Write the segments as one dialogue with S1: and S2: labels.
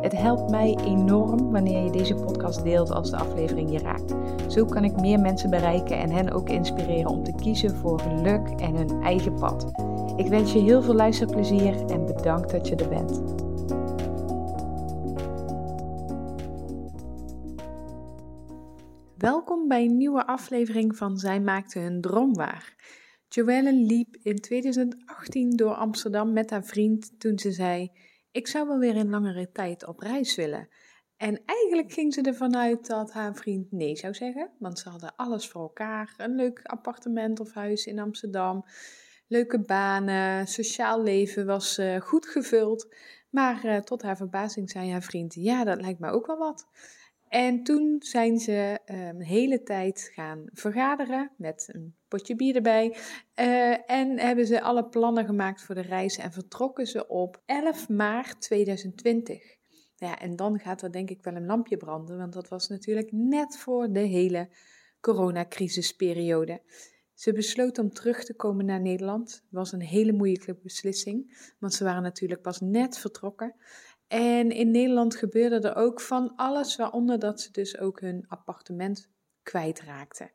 S1: Het helpt mij enorm wanneer je deze podcast deelt als de aflevering je raakt. Zo kan ik meer mensen bereiken en hen ook inspireren om te kiezen voor geluk en hun eigen pad. Ik wens je heel veel luisterplezier en bedankt dat je er bent. Welkom bij een nieuwe aflevering van Zij maakte hun droom waar. Joelle liep in 2018 door Amsterdam met haar vriend toen ze zei: Ik zou wel weer een langere tijd op reis willen. En eigenlijk ging ze ervan uit dat haar vriend nee zou zeggen, want ze hadden alles voor elkaar: een leuk appartement of huis in Amsterdam, leuke banen, sociaal leven was uh, goed gevuld. Maar uh, tot haar verbazing zei haar vriend: Ja, dat lijkt me ook wel wat. En toen zijn ze een ehm, hele tijd gaan vergaderen met een potje bier erbij. Uh, en hebben ze alle plannen gemaakt voor de reis en vertrokken ze op 11 maart 2020. Ja, en dan gaat er denk ik wel een lampje branden, want dat was natuurlijk net voor de hele coronacrisisperiode. Ze besloot om terug te komen naar Nederland. Was een hele moeilijke beslissing, want ze waren natuurlijk pas net vertrokken. En in Nederland gebeurde er ook van alles, waaronder dat ze dus ook hun appartement kwijtraakten.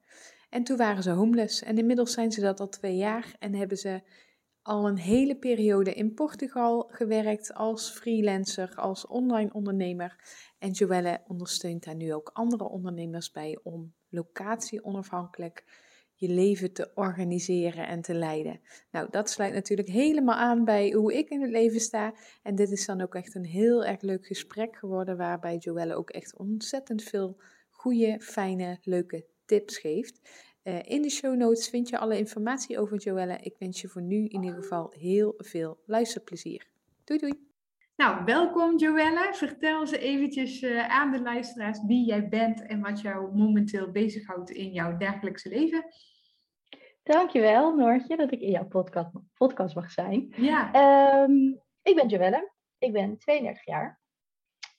S1: En toen waren ze homeless. En inmiddels zijn ze dat al twee jaar en hebben ze al een hele periode in Portugal gewerkt als freelancer, als online ondernemer. En Joelle ondersteunt daar nu ook andere ondernemers bij om locatie onafhankelijk je leven te organiseren en te leiden. Nou, dat sluit natuurlijk helemaal aan bij hoe ik in het leven sta. En dit is dan ook echt een heel erg leuk gesprek geworden, waarbij Joelle ook echt ontzettend veel goede, fijne, leuke tips geeft. Uh, in de show notes vind je alle informatie over Joelle. Ik wens je voor nu in ieder geval heel veel luisterplezier. Doei doei! Nou, welkom Joelle. Vertel eens eventjes uh, aan de luisteraars wie jij bent en wat jou momenteel bezighoudt in jouw dagelijkse leven.
S2: Dankjewel Noortje dat ik in jouw podcast, podcast mag zijn.
S1: Ja.
S2: Um, ik ben Joelle, ik ben 32 jaar.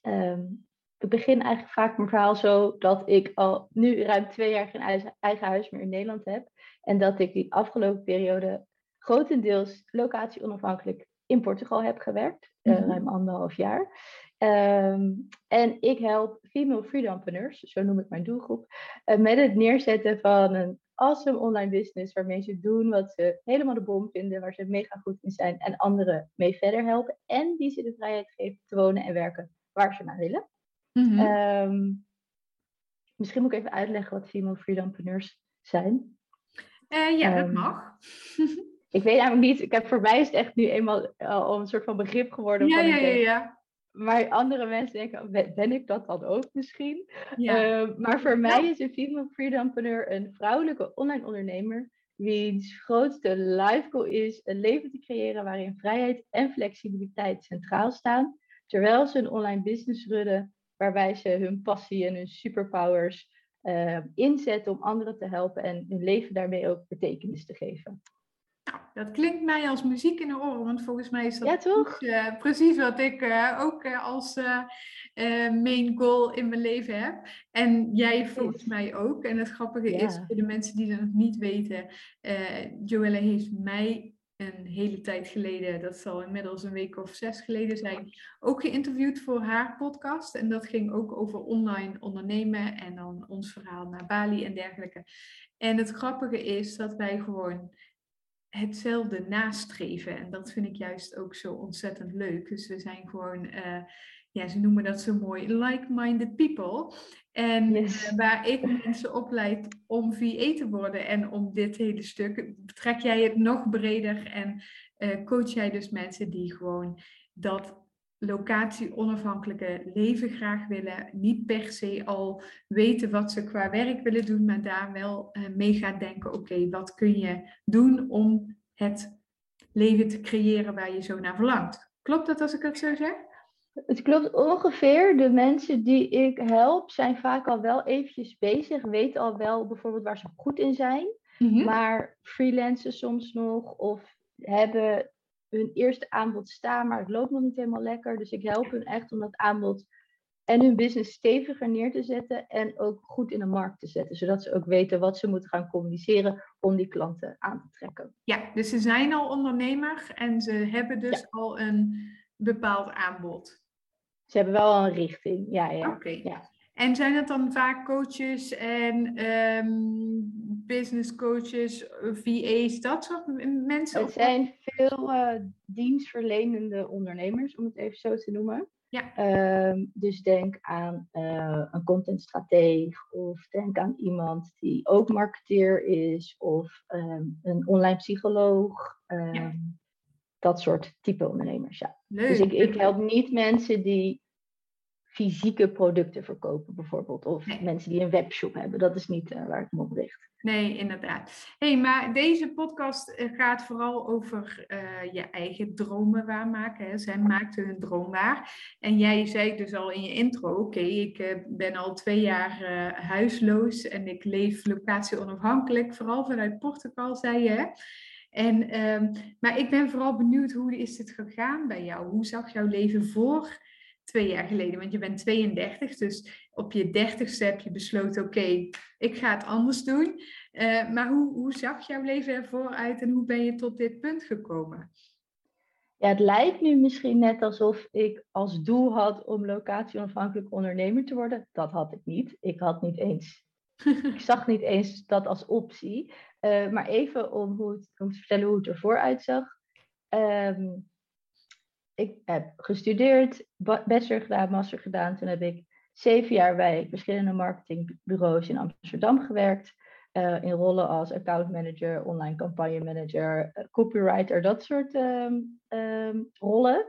S2: Um, ik begin eigenlijk vaak mijn verhaal zo dat ik al nu ruim twee jaar geen eigen huis meer in Nederland heb. En dat ik die afgelopen periode grotendeels locatie onafhankelijk in Portugal heb gewerkt. Mm ruim anderhalf jaar. Um, en ik help female freelancers, zo noem ik mijn doelgroep, uh, met het neerzetten van een awesome online business waarmee ze doen wat ze helemaal de bom vinden, waar ze mega goed in zijn en anderen mee verder helpen. En die ze de vrijheid geven te wonen en werken waar ze maar willen. Mm -hmm. misschien moet ik even uitleggen wat female freelancers zijn.
S1: Uh, ja, dat ehm, mag.
S2: ik weet eigenlijk niet, ik heb voor mij is het echt nu eenmaal al een soort van begrip geworden.
S1: Ja, ja, ja, ja.
S2: Maar andere mensen denken, ben ik dat dan ook misschien? Ja. Uh, maar voor mij is een female freelanceur een vrouwelijke online ondernemer wiens grootste life goal is een leven te creëren waarin vrijheid en flexibiliteit centraal staan, terwijl ze een online business runnen waarbij ze hun passie en hun superpowers uh, inzetten om anderen te helpen en hun leven daarmee ook betekenis te geven.
S1: Nou, dat klinkt mij als muziek in de oren, want volgens mij is dat
S2: ja, toch?
S1: Uh, precies wat ik uh, ook uh, als main goal in mijn leven heb. En jij volgens mij ook. En het grappige ja. is, voor de mensen die dat nog niet weten, Joelle heeft mij een hele tijd geleden, dat zal inmiddels een week of zes geleden zijn, ook geïnterviewd voor haar podcast. En dat ging ook over online ondernemen en dan ons verhaal naar Bali en dergelijke. En het grappige is dat wij gewoon hetzelfde nastreven. En dat vind ik juist ook zo ontzettend leuk. Dus we zijn gewoon, uh, ja, ze noemen dat zo mooi, like-minded people. En yes. uh, waar ik mensen opleid om VA te worden en om dit hele stuk, trek jij het nog breder en uh, coach jij dus mensen die gewoon dat locatie onafhankelijke leven graag willen. Niet per se al weten wat ze qua werk willen doen, maar daar wel uh, mee gaan denken, oké, wat kun je doen om het leven te creëren waar je zo naar verlangt. Klopt dat als ik het zo zeg?
S2: Het klopt ongeveer. De mensen die ik help zijn vaak al wel eventjes bezig, weten al wel bijvoorbeeld waar ze goed in zijn,
S3: Mhm.
S2: maar freelancen soms nog of hebben hun eerste aanbod staan, maar het loopt nog niet helemaal lekker. Dus ik help hun echt om dat aanbod en hun business steviger neer te zetten en ook goed in de markt te zetten, zodat ze ook weten wat ze moeten gaan communiceren om die klanten aan te trekken.
S3: Ja, dus ze zijn al ondernemer en ze hebben dus al een bepaald aanbod.
S2: Ze hebben wel een richting, ja, ja.
S3: Oké.
S2: ja.
S3: En zijn het dan vaak coaches en ehm, business coaches, VA's, dat soort mensen?
S2: Het zijn veel eh, dienstverlenende ondernemers, om het even zo te noemen.
S3: Ja.
S2: Ehm, dus denk aan eh, een contentstrateeg of denk aan iemand die ook marketeer is of ehm, een online psycholoog. Dat soort type ondernemers, ja.
S3: Leuk.
S2: Dus ik, ik help niet mensen die fysieke producten verkopen bijvoorbeeld. Of
S3: Nee.
S2: mensen die een webshop hebben. Dat is niet eh, waar ik me op richt.
S3: Nee, inderdaad. hey, maar deze podcast eh, gaat vooral over eh, je eigen dromen waarmaken. Hè. Zij maakte hun droom waar. En jij zei dus al in je intro, oké, ik ben al twee jaar huisloos en ik leef locatie onafhankelijk, vooral vanuit Portugal, zei je. hè? En, ehm, maar ik ben vooral benieuwd, hoe is dit gegaan bij jou? Hoe zag jouw leven voor twee jaar geleden? Want je bent 32, dus op je dertigste heb je besloten, oké, ik ga het anders doen. Eh, maar hoe, hoe zag jouw leven ervoor uit en hoe ben je tot dit punt gekomen?
S2: Ja, het lijkt nu misschien net alsof ik als doel had om locatie-onafhankelijk ondernemer te worden. Dat had ik niet. Ik had niet eens, ik zag niet eens dat als optie. Eh, maar even om, hoe het, om te vertellen hoe het ervoor uitzag. Ehm, ik heb gestudeerd, ba- bachelor gedaan, master gedaan. Toen heb ik zeven jaar bij verschillende marketingbureaus in Amsterdam gewerkt. eh, in rollen als account manager, online campagne manager, eh, copywriter, dat soort ehm, ehm, rollen.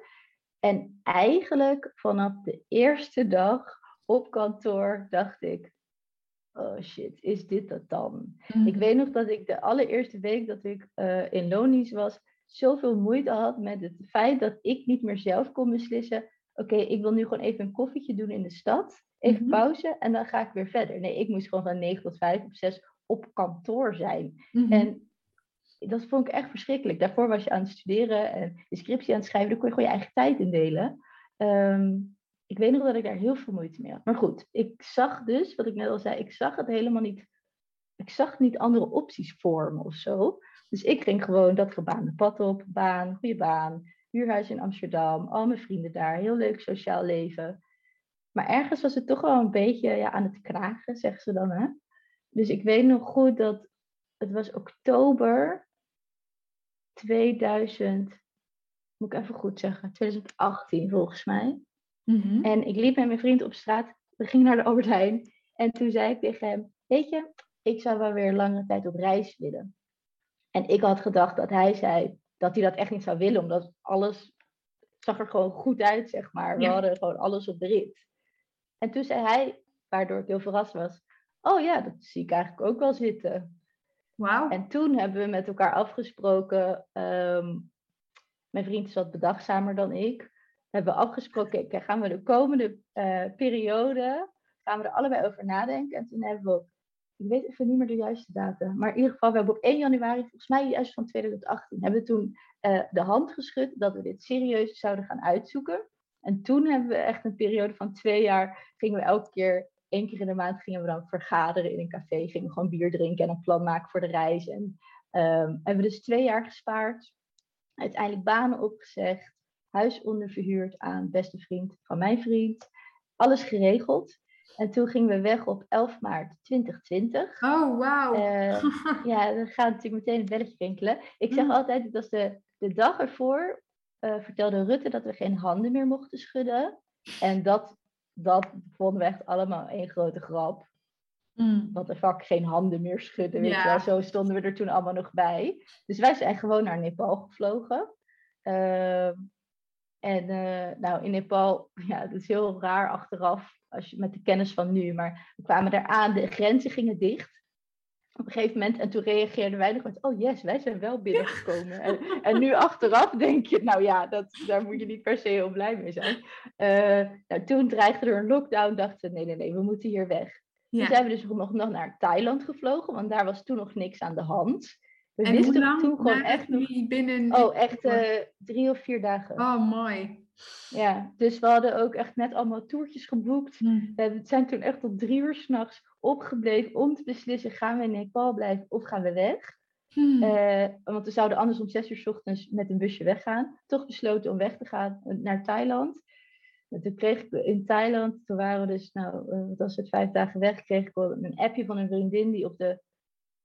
S2: En eigenlijk vanaf de eerste dag op kantoor dacht ik, oh shit, is dit dat dan? Ik weet nog dat ik de allereerste week dat ik eh, in Lonies was, zoveel moeite had met het feit dat ik niet meer zelf kon beslissen. Oké, ik wil nu gewoon even een koffietje doen in de stad. Even
S3: Mhm.
S2: pauze en dan ga ik weer verder. Nee, ik moest gewoon van 9 tot 5 of 6 op kantoor zijn.
S3: Mhm.
S2: En dat vond ik echt verschrikkelijk. Daarvoor was je aan het studeren en de scriptie aan het schrijven. Daar kon je gewoon je eigen tijd indelen. Ehm, ik weet nog dat ik daar heel veel moeite mee had. Maar goed, ik zag dus, wat ik net al zei, ik zag het helemaal niet. Ik zag niet andere opties vormen of zo. Dus ik ging gewoon dat gebaande pad op. Baan, goede baan, huurhuis in Amsterdam, al mijn vrienden daar, heel leuk sociaal leven. Maar ergens was het toch wel een beetje ja, aan het kragen, zeggen ze dan. Hè? Dus ik weet nog goed dat het was oktober 2000, moet ik even goed zeggen, 2018 volgens mij.
S3: Mhm.
S2: En ik liep met mijn vriend op straat. We gingen naar de Albert Heijn. En toen zei ik tegen hem, weet je, ik zou wel weer langere tijd op reis willen. En ik had gedacht dat hij zei dat hij dat echt niet zou willen, omdat alles zag er gewoon goed uit, zeg maar. We
S3: Ja.
S2: hadden gewoon alles op de rit. En toen zei hij, waardoor ik heel verrast was, oh ja, dat zie ik eigenlijk ook wel zitten.
S3: Wauw.
S2: En toen hebben we met elkaar afgesproken. ehm, mijn vriend is wat bedachtzamer dan ik. We hebben afgesproken, kijk, gaan we de komende eh, periode, gaan we er allebei over nadenken. En toen hebben we op, ik weet even niet meer de juiste datum, maar in ieder geval, we hebben op 1 januari, volgens mij juist van 2018, hebben we toen eh, de hand geschud dat we dit serieus zouden gaan uitzoeken. En toen hebben we echt een periode van twee jaar, gingen we elke keer één keer in de maand gingen we dan vergaderen in een café. Gingen we gewoon bier drinken en een plan maken voor de reis. En ehm, hebben we dus twee jaar gespaard. Uiteindelijk banen opgezegd. Huis onderverhuurd aan beste vriend van mijn vriend. Alles geregeld. En toen gingen we weg op 11 maart 2020.
S3: Oh, wauw.
S2: Eh, ja, dan gaat natuurlijk meteen het belletje rinkelen. Ik zeg
S3: Mm.
S2: altijd, het was de, de dag ervoor, eh, vertelde Rutte dat we geen handen meer mochten schudden. En dat, dat vonden we echt allemaal één grote grap.
S3: Mm.
S2: Wat de fuck, geen handen meer schudden, weet
S3: Ja.
S2: je wel. Zo stonden we er toen allemaal nog bij. Dus wij zijn gewoon naar Nepal gevlogen. Ehm, en eh, nou, in Nepal, ja, het is heel raar achteraf, als je met de kennis van nu. Maar we kwamen daar aan, de grenzen gingen dicht. op een gegeven moment, en toen reageerden wij nog met, oh yes, wij zijn wel binnengekomen. en, en nu achteraf denk je, nou ja, dat, daar moet je niet per se heel blij mee zijn. Uh, nou, toen dreigde er een lockdown, dachten ze, nee, nee, nee, we moeten hier weg. Toen zijn we dus nog, nog naar Thailand gevlogen, want daar was toen nog niks aan de hand.
S3: We en wisten lang toen gewoon echt nog... binnen...
S2: Oh, echt uh, drie of vier dagen.
S3: Oh, mooi.
S2: Ja, dus we hadden ook echt net allemaal toertjes geboekt. Hmm. We zijn toen echt tot drie uur s'nachts opgebleven om te beslissen: gaan we in Nepal blijven of gaan we weg? Hmm. Uh, want we zouden anders om zes uur s ochtends met een busje weggaan. Toch besloten om weg te gaan naar Thailand. En toen kreeg ik in Thailand, toen waren we dus, nou, wat was het, vijf dagen weg, kreeg ik wel een appje van een vriendin die op de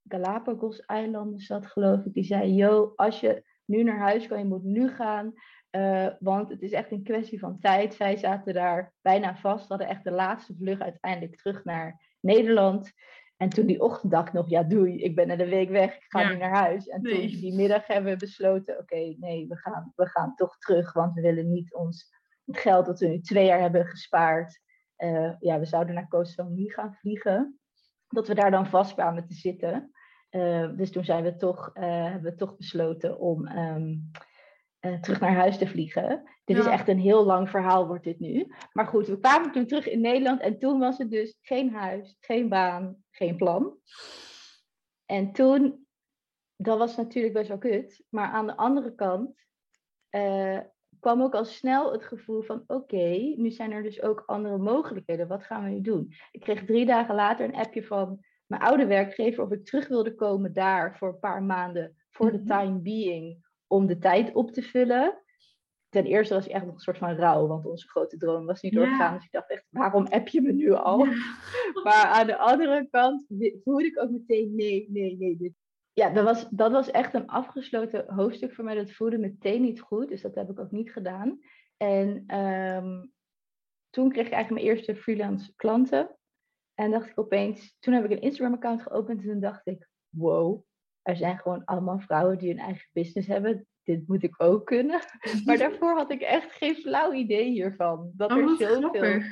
S2: Galapagos-eilanden zat, geloof ik. Die zei: Yo, als je nu naar huis kan, je moet nu gaan. Uh, want het is echt een kwestie van tijd. Zij zaten daar bijna vast, hadden echt de laatste vlucht uiteindelijk terug naar Nederland. En toen die ochtend dacht ik nog, ja doei, ik ben er een week weg, ik ga nu naar huis. En toen die middag hebben we besloten, oké, nee, we gaan, we gaan toch terug, want we willen niet ons het geld dat we nu twee jaar hebben gespaard. Uh, ja, we zouden naar Koh Samui gaan vliegen. Dat we daar dan vast kwamen te zitten. Uh, dus toen zijn we toch, hebben we toch besloten om um, uh, terug naar huis te vliegen. Dit is echt een heel lang verhaal, wordt dit nu. Maar goed, we kwamen toen terug in Nederland en toen was het dus geen huis, geen baan, geen plan. En toen, dat was natuurlijk best wel kut. Maar aan de andere kant kwam ook al snel het gevoel van: oké, nu zijn er dus ook andere mogelijkheden. Wat gaan we nu doen? Ik kreeg drie dagen later een appje van mijn oude werkgever of ik terug wilde komen daar voor een paar maanden voor de mhm. time being om de tijd op te vullen. Ten eerste was ik echt nog een soort van rouw, want onze grote droom was niet doorgegaan. Dus ik dacht echt, waarom app je me nu al? Maar aan de andere kant voelde ik ook meteen, nee, nee, nee. Dit. Ja, dat was, dat was echt een afgesloten hoofdstuk voor mij. Dat voelde meteen niet goed, dus dat heb ik ook niet gedaan. En ehm, toen kreeg ik eigenlijk mijn eerste freelance klanten. En dacht ik opeens, toen heb ik een Instagram-account geopend en toen dacht ik, wow, er zijn gewoon allemaal vrouwen die hun eigen business hebben. Dit moet ik ook kunnen. Maar daarvoor had ik echt geen flauw idee hiervan. Dat er oh, zoveel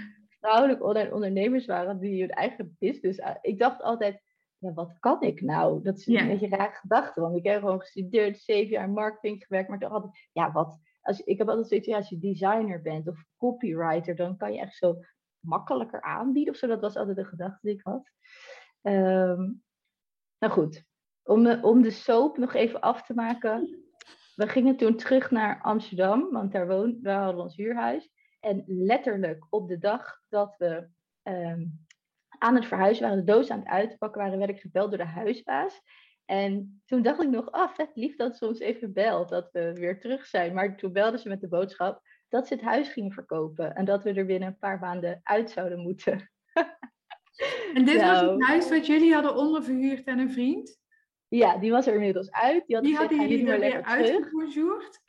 S2: vrouwelijke online ondernemers waren die hun eigen business. Ik dacht altijd, ja, wat kan ik nou? Dat is een beetje raar gedachte. Want ik heb gewoon gestudeerd, zeven jaar marketing gewerkt. Maar toch altijd, ja, wat. Als, ik heb altijd zoiets, ja, als je designer bent of copywriter, dan kan je echt zo makkelijker aanbieden of zo. Dat was altijd de gedachte die ik had. Ehm, nou goed, om, om de soap nog even af te maken. We gingen toen terug naar Amsterdam, want daar woonden we hadden ons huurhuis. En letterlijk op de dag dat we ehm, aan het verhuizen waren, de doos aan het uitpakken waren, werd ik gebeld door de huisbaas. En toen dacht ik nog, ah, vet lief dat ze ons even belt, dat we weer terug zijn. Maar toen belden ze met de boodschap dat ze het huis gingen verkopen en dat we er binnen een paar maanden uit zouden moeten.
S3: En dit was het nou. huis wat jullie hadden onderverhuurd aan een vriend?
S2: Ja, die was er inmiddels uit.
S3: Die, had die hadden jullie er weer uitgebonjourd?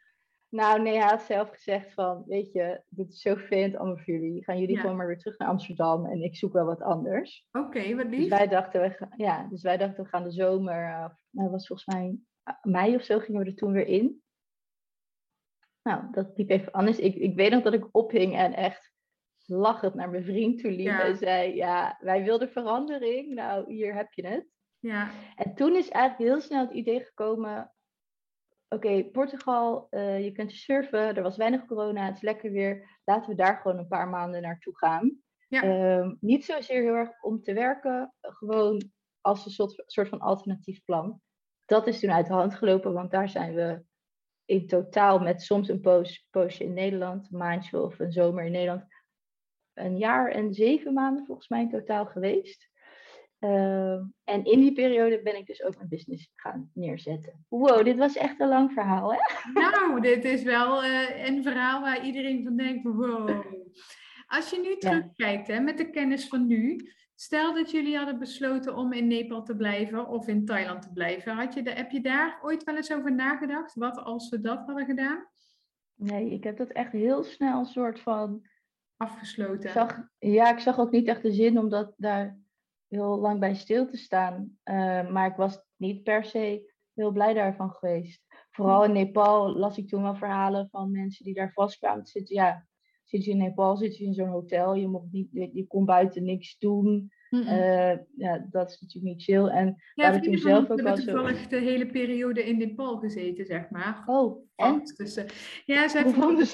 S2: Nou, nee, hij had zelf gezegd van, weet je, dit is zo vervelend allemaal voor jullie. Gaan jullie gewoon maar weer terug naar Amsterdam en ik zoek wel wat anders.
S3: Oké, wat dus lief.
S2: Dus wij dachten, we gaan, ja, dus wij dachten, we gaan de zomer, uh, nou, was volgens mij uh, mei of zo, gingen we er toen weer in. Nou, dat liep even anders. Ik, ik weet nog dat ik ophing en echt lachend naar mijn vriend toe liep en zei, ja, wij wilden verandering. Nou, hier heb je het.
S3: Ja.
S2: En toen is eigenlijk heel snel het idee gekomen, oké, Portugal, uh, je kunt surfen, er was weinig corona, het is lekker weer, laten we daar gewoon een paar maanden naartoe gaan. Ja. Um, niet zozeer heel erg om te werken, gewoon als een soort, soort van alternatief plan. Dat is toen uit de hand gelopen, want daar zijn we in totaal met soms een poos, poosje in Nederland, een maandje of een zomer in Nederland, een jaar en zeven maanden volgens mij in totaal geweest. Ehm, en in die periode ben ik dus ook mijn business gaan neerzetten. Wow, dit was echt een lang verhaal, hè?
S3: Nou, dit is wel uh, een verhaal waar iedereen van denkt, wow. Als je nu terugkijkt hè, met de kennis van nu, stel dat jullie hadden besloten om in Nepal te blijven of in Thailand te blijven. Had je de, heb je daar ooit wel eens over nagedacht? Wat als we dat hadden gedaan?
S2: Nee, ik heb dat echt heel snel een soort van...
S3: Afgesloten.
S2: Zag, ja, ik zag ook niet echt de zin om dat daar heel lang bij stil te staan. Uh, maar ik was niet per se heel blij daarvan geweest. Vooral in Nepal las ik toen wel verhalen van mensen die daar vast kwamen te zitten. Ja, zit je in Nepal, zit je in zo'n hotel, je, mocht niet, je kon buiten niks doen. ja, dat is natuurlijk niet chill. En
S3: ja, we toen zelf ook al toevallig de hele periode in Nepal gezeten, zeg maar.
S2: Oh, en?
S3: Dus, ja, ze hebben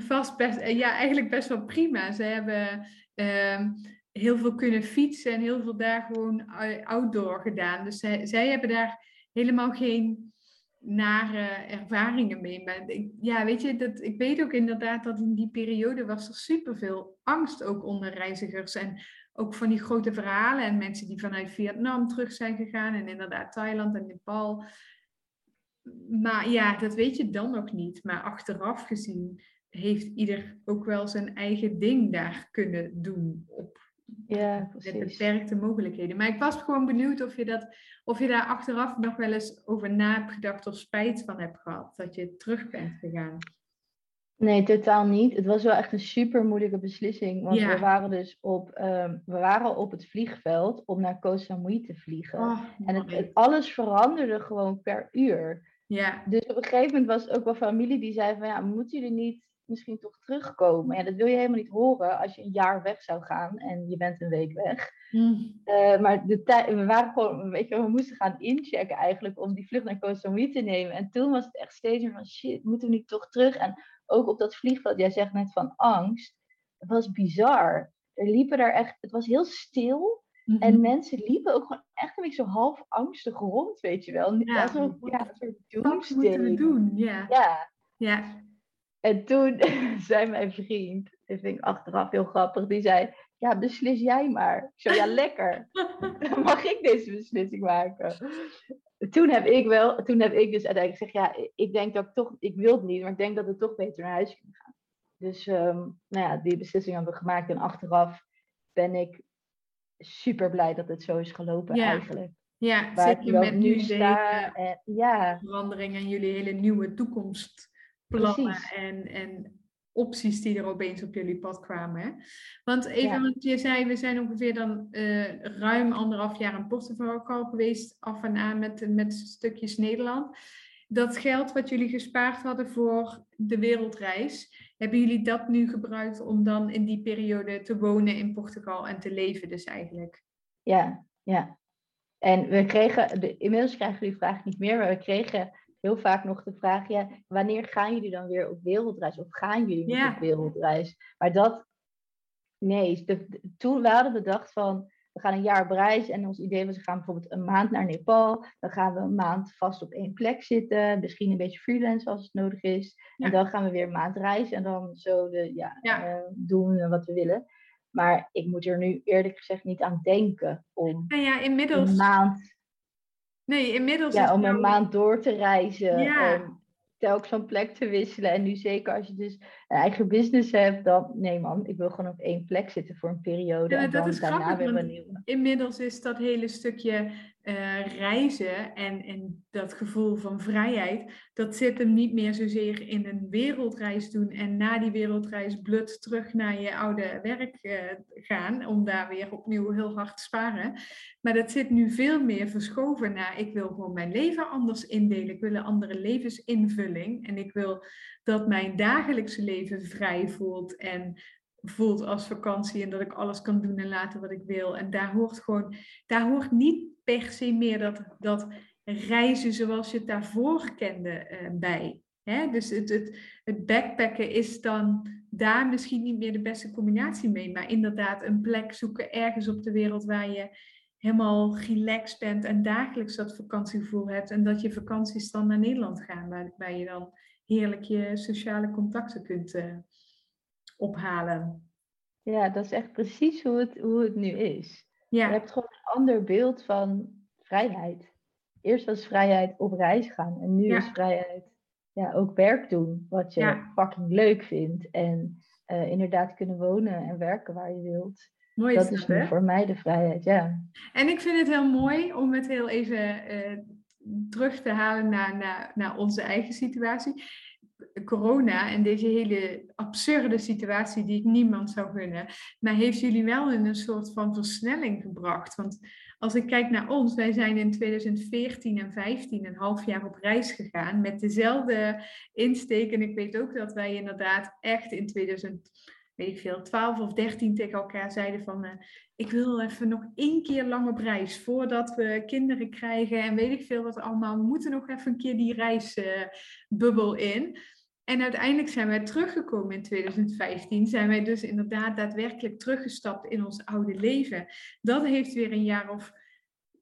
S3: vast best, ja, eigenlijk best wel prima. Ze hebben ehm, heel veel kunnen fietsen en heel veel daar gewoon outdoor gedaan. Dus zij, zij hebben daar helemaal geen nare ervaringen mee. Maar ik, ja, weet je, dat, ik weet ook inderdaad dat in die periode was er superveel angst ook onder reizigers. En ook van die grote verhalen en mensen die vanuit Vietnam terug zijn gegaan en inderdaad Thailand en Nepal. Maar ja, dat weet je dan nog niet. Maar achteraf gezien heeft ieder ook wel zijn eigen ding daar kunnen doen op
S2: ja,
S3: met beperkte mogelijkheden. Maar ik was gewoon benieuwd of je, dat, of je daar achteraf nog wel eens over na hebt gedacht of spijt van hebt gehad dat je terug bent gegaan.
S2: Nee, totaal niet. Het was wel echt een super moeilijke beslissing. Want we waren dus op, ehm, we waren op het vliegveld om naar Koh Samui te vliegen. Oh, en het, alles veranderde gewoon per uur.
S3: Ja.
S2: Dus op een gegeven moment was het ook wel familie die zei van ja, moeten jullie niet misschien toch terugkomen. Ja, dat wil je helemaal niet horen als je een jaar weg zou gaan en je bent een week weg. Mm. Uh, maar de we waren gewoon, weet je, we moesten gaan inchecken eigenlijk om die vlucht naar Koh Samui te nemen. En toen was het echt steeds meer van shit, moeten we niet toch terug? En ook op dat vliegveld, jij zegt net van angst. Het was bizar. Er liepen daar echt, het was heel stil. En mhm. mensen liepen ook gewoon echt een beetje zo half angstig rond, weet je wel.
S3: Ja, ja een soort Wat moeten we doen? Ja.
S2: Ja.
S3: ja.
S2: En toen zei mijn vriend, dat vind ik achteraf heel grappig, die zei, ja, beslis jij maar. Ik zei, ja, lekker. Mag ik deze beslissing maken? Toen heb ik wel, toen heb ik dus uiteindelijk gezegd, ja, ik denk dat ik toch, ik wil het niet, maar ik denk dat we toch beter naar huis kunnen gaan. Dus, um, nou ja, die beslissing hebben we gemaakt en achteraf ben ik super blij dat het zo is gelopen eigenlijk.
S3: Ja, Waar zeker met nu
S2: sta. En, ja.
S3: verandering en jullie hele nieuwe toekomst plannen en, en opties die er opeens op jullie pad kwamen. Hè? Want even, want je zei, we zijn ongeveer dan uh, ruim anderhalf jaar in Portugal geweest, af en aan met, met stukjes Nederland. Dat geld wat jullie gespaard hadden voor de wereldreis, hebben jullie dat nu gebruikt om dan in die periode te wonen in Portugal en te leven dus eigenlijk?
S2: Ja, ja. En we kregen, de, inmiddels krijgen we die vraag niet meer, maar we kregen heel vaak nog de vraag, ja, wanneer gaan jullie dan weer op wereldreis? Of gaan jullie niet op wereldreis? Maar dat, nee, toen we hadden bedacht van, we gaan een jaar op reis en ons idee was, we gaan bijvoorbeeld een maand naar Nepal. Dan gaan we een maand vast op één plek zitten, misschien een beetje freelance als het nodig is. En dan gaan we weer een maand reizen en dan zo de, ja, Uh, doen wat we willen. Maar ik moet er nu eerlijk gezegd niet aan denken om
S3: ja, inmiddels...
S2: een maand
S3: Nee, inmiddels.
S2: Ja, om een maand door te reizen. Ja. En telkens van plek te wisselen. En nu zeker als je dus een eigen business hebt, dan nee man, ik wil gewoon op één plek zitten voor een periode. Ja, en dan daarna weer een nieuwe.
S3: Inmiddels is dat hele stukje uh, reizen en, en dat gevoel van vrijheid, dat zit hem niet meer zozeer in een wereldreis doen en na die wereldreis blut terug naar je oude werk uh, gaan, om daar weer opnieuw heel hard te sparen. Maar dat zit nu veel meer verschoven naar, ik wil gewoon mijn leven anders indelen, ik wil een andere levensinvulling en ik wil dat mijn dagelijkse leven vrij voelt en voelt als vakantie en dat ik alles kan doen en laten wat ik wil. En daar hoort gewoon, daar hoort niet per se meer dat, dat reizen zoals je het daarvoor kende uh, bij. Hè? Dus het, het, backpacken is dan daar misschien niet meer de beste combinatie mee, maar inderdaad een plek zoeken ergens op de wereld waar je helemaal relaxed bent en dagelijks dat vakantiegevoel hebt en dat je vakanties dan naar Nederland gaan, waar, waar je dan heerlijk je sociale contacten kunt uh, ophalen.
S2: Ja, dat is echt precies hoe het, hoe het nu is. Ja. Je hebt gewoon een ander beeld van vrijheid. Eerst was vrijheid op reis gaan en nu is vrijheid ja, ook werk doen wat je fucking leuk vindt. En uh, inderdaad kunnen wonen en werken waar je wilt. Mooi dat, is nu voor mij de vrijheid, ja.
S3: En ik vind het heel mooi om het heel even uh, terug te halen naar, naar, naar onze eigen situatie corona en deze hele absurde situatie die ik niemand zou gunnen, maar heeft jullie wel in een soort van versnelling gebracht? Want als ik kijk naar ons, wij zijn in 2014 en 15 een half jaar op reis gegaan met dezelfde insteek. En ik weet ook dat wij inderdaad echt in 2000 weet ik veel, 12 of 13 tegen elkaar zeiden van, uh, ik wil even nog één keer lang op reis voordat we kinderen krijgen en weet ik veel wat allemaal. We moeten nog even een keer die reisbubbel in. En uiteindelijk zijn wij teruggekomen in 2015. Zijn wij dus inderdaad daadwerkelijk teruggestapt in ons oude leven. Dat heeft weer een jaar of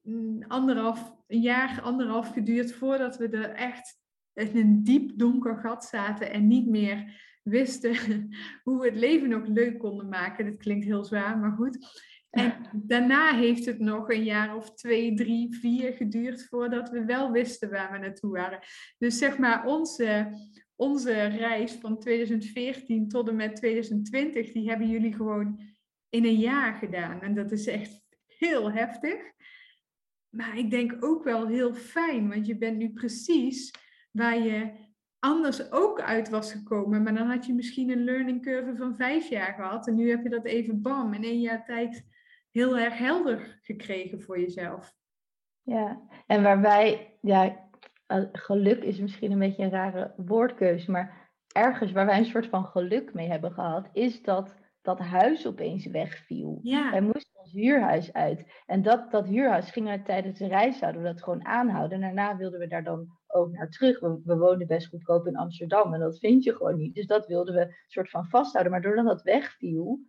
S3: mm, anderhalf, een jaar, anderhalf geduurd voordat we er echt in een diep donker gat zaten en niet meer wisten hoe we het leven nog leuk konden maken. Dat klinkt heel zwaar, maar goed. En daarna heeft het nog een jaar of twee, drie, vier geduurd voordat we wel wisten waar we naartoe waren. Dus zeg maar, onze, onze reis van 2014 tot en met 2020, die hebben jullie gewoon in een jaar gedaan. En dat is echt heel heftig. Maar ik denk ook wel heel fijn, want je bent nu precies waar je anders ook uit was gekomen. Maar dan had je misschien een learning curve van vijf jaar gehad. En nu heb je dat even bam, in één jaar tijd heel erg helder gekregen voor jezelf.
S2: Ja, en waarbij, ja, eh, geluk is misschien een beetje een rare woordkeuze, maar ergens waar wij een soort van geluk mee hebben gehad, is dat dat huis opeens wegviel. Ja. Wij moesten ons huurhuis uit. En dat, dat huurhuis ging uit tijdens de reis, zouden we dat gewoon aanhouden. En daarna wilden we daar dan ook naar terug. We, we woonden best goedkoop in Amsterdam en dat vind je gewoon niet. Dus dat wilden we soort van vasthouden. Maar doordat dat wegviel,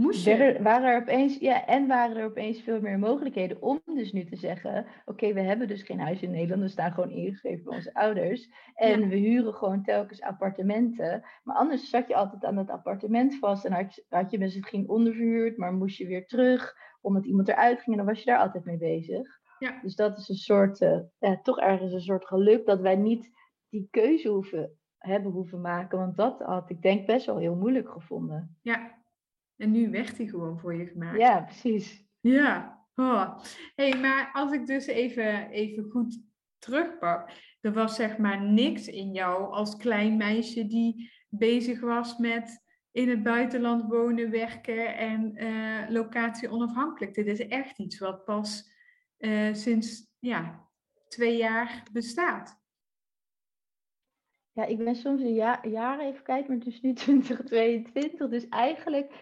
S2: Moest je? waren er opeens, ja, en waren er opeens veel meer mogelijkheden om dus nu te zeggen: Oké, we hebben dus geen huis in Nederland, we staan gewoon ingeschreven bij onze ouders. En we huren gewoon telkens appartementen. Maar anders zat je altijd aan dat appartement vast en had, had je misschien onderverhuurd, maar moest je weer terug omdat iemand eruit ging en dan was je daar altijd mee bezig. Ja. Dus dat is een soort, uh, ja, toch ergens een soort geluk dat wij niet die keuze hoeven, hebben hoeven maken. Want dat had ik denk best wel heel moeilijk gevonden.
S3: Ja, en nu werd hij gewoon voor je gemaakt.
S2: Ja, precies.
S3: Ja. Oh. hey, maar als ik dus even, even goed terugpak. Er was zeg maar niks in jou als klein meisje die bezig was met in het buitenland wonen, werken en uh, locatie onafhankelijk. Dit is echt iets wat pas uh, sinds ja, twee jaar bestaat.
S2: Ja, ik ben soms een jaar, jaren even kijken, maar het is nu 2022. Dus eigenlijk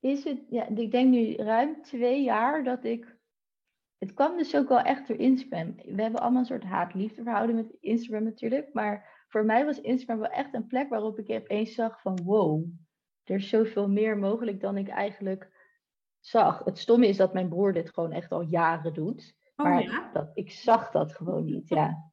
S2: is het, ja, ik denk nu ruim twee jaar dat ik. Het kwam dus ook wel echt door Instagram. We hebben allemaal een soort haat-liefde met Instagram natuurlijk. Maar voor mij was Instagram wel echt een plek waarop ik opeens zag van wow, er is zoveel meer mogelijk dan ik eigenlijk zag. Het stomme is dat mijn broer dit gewoon echt al jaren doet. Oh, maar ja? dat, ik zag dat gewoon niet, ja.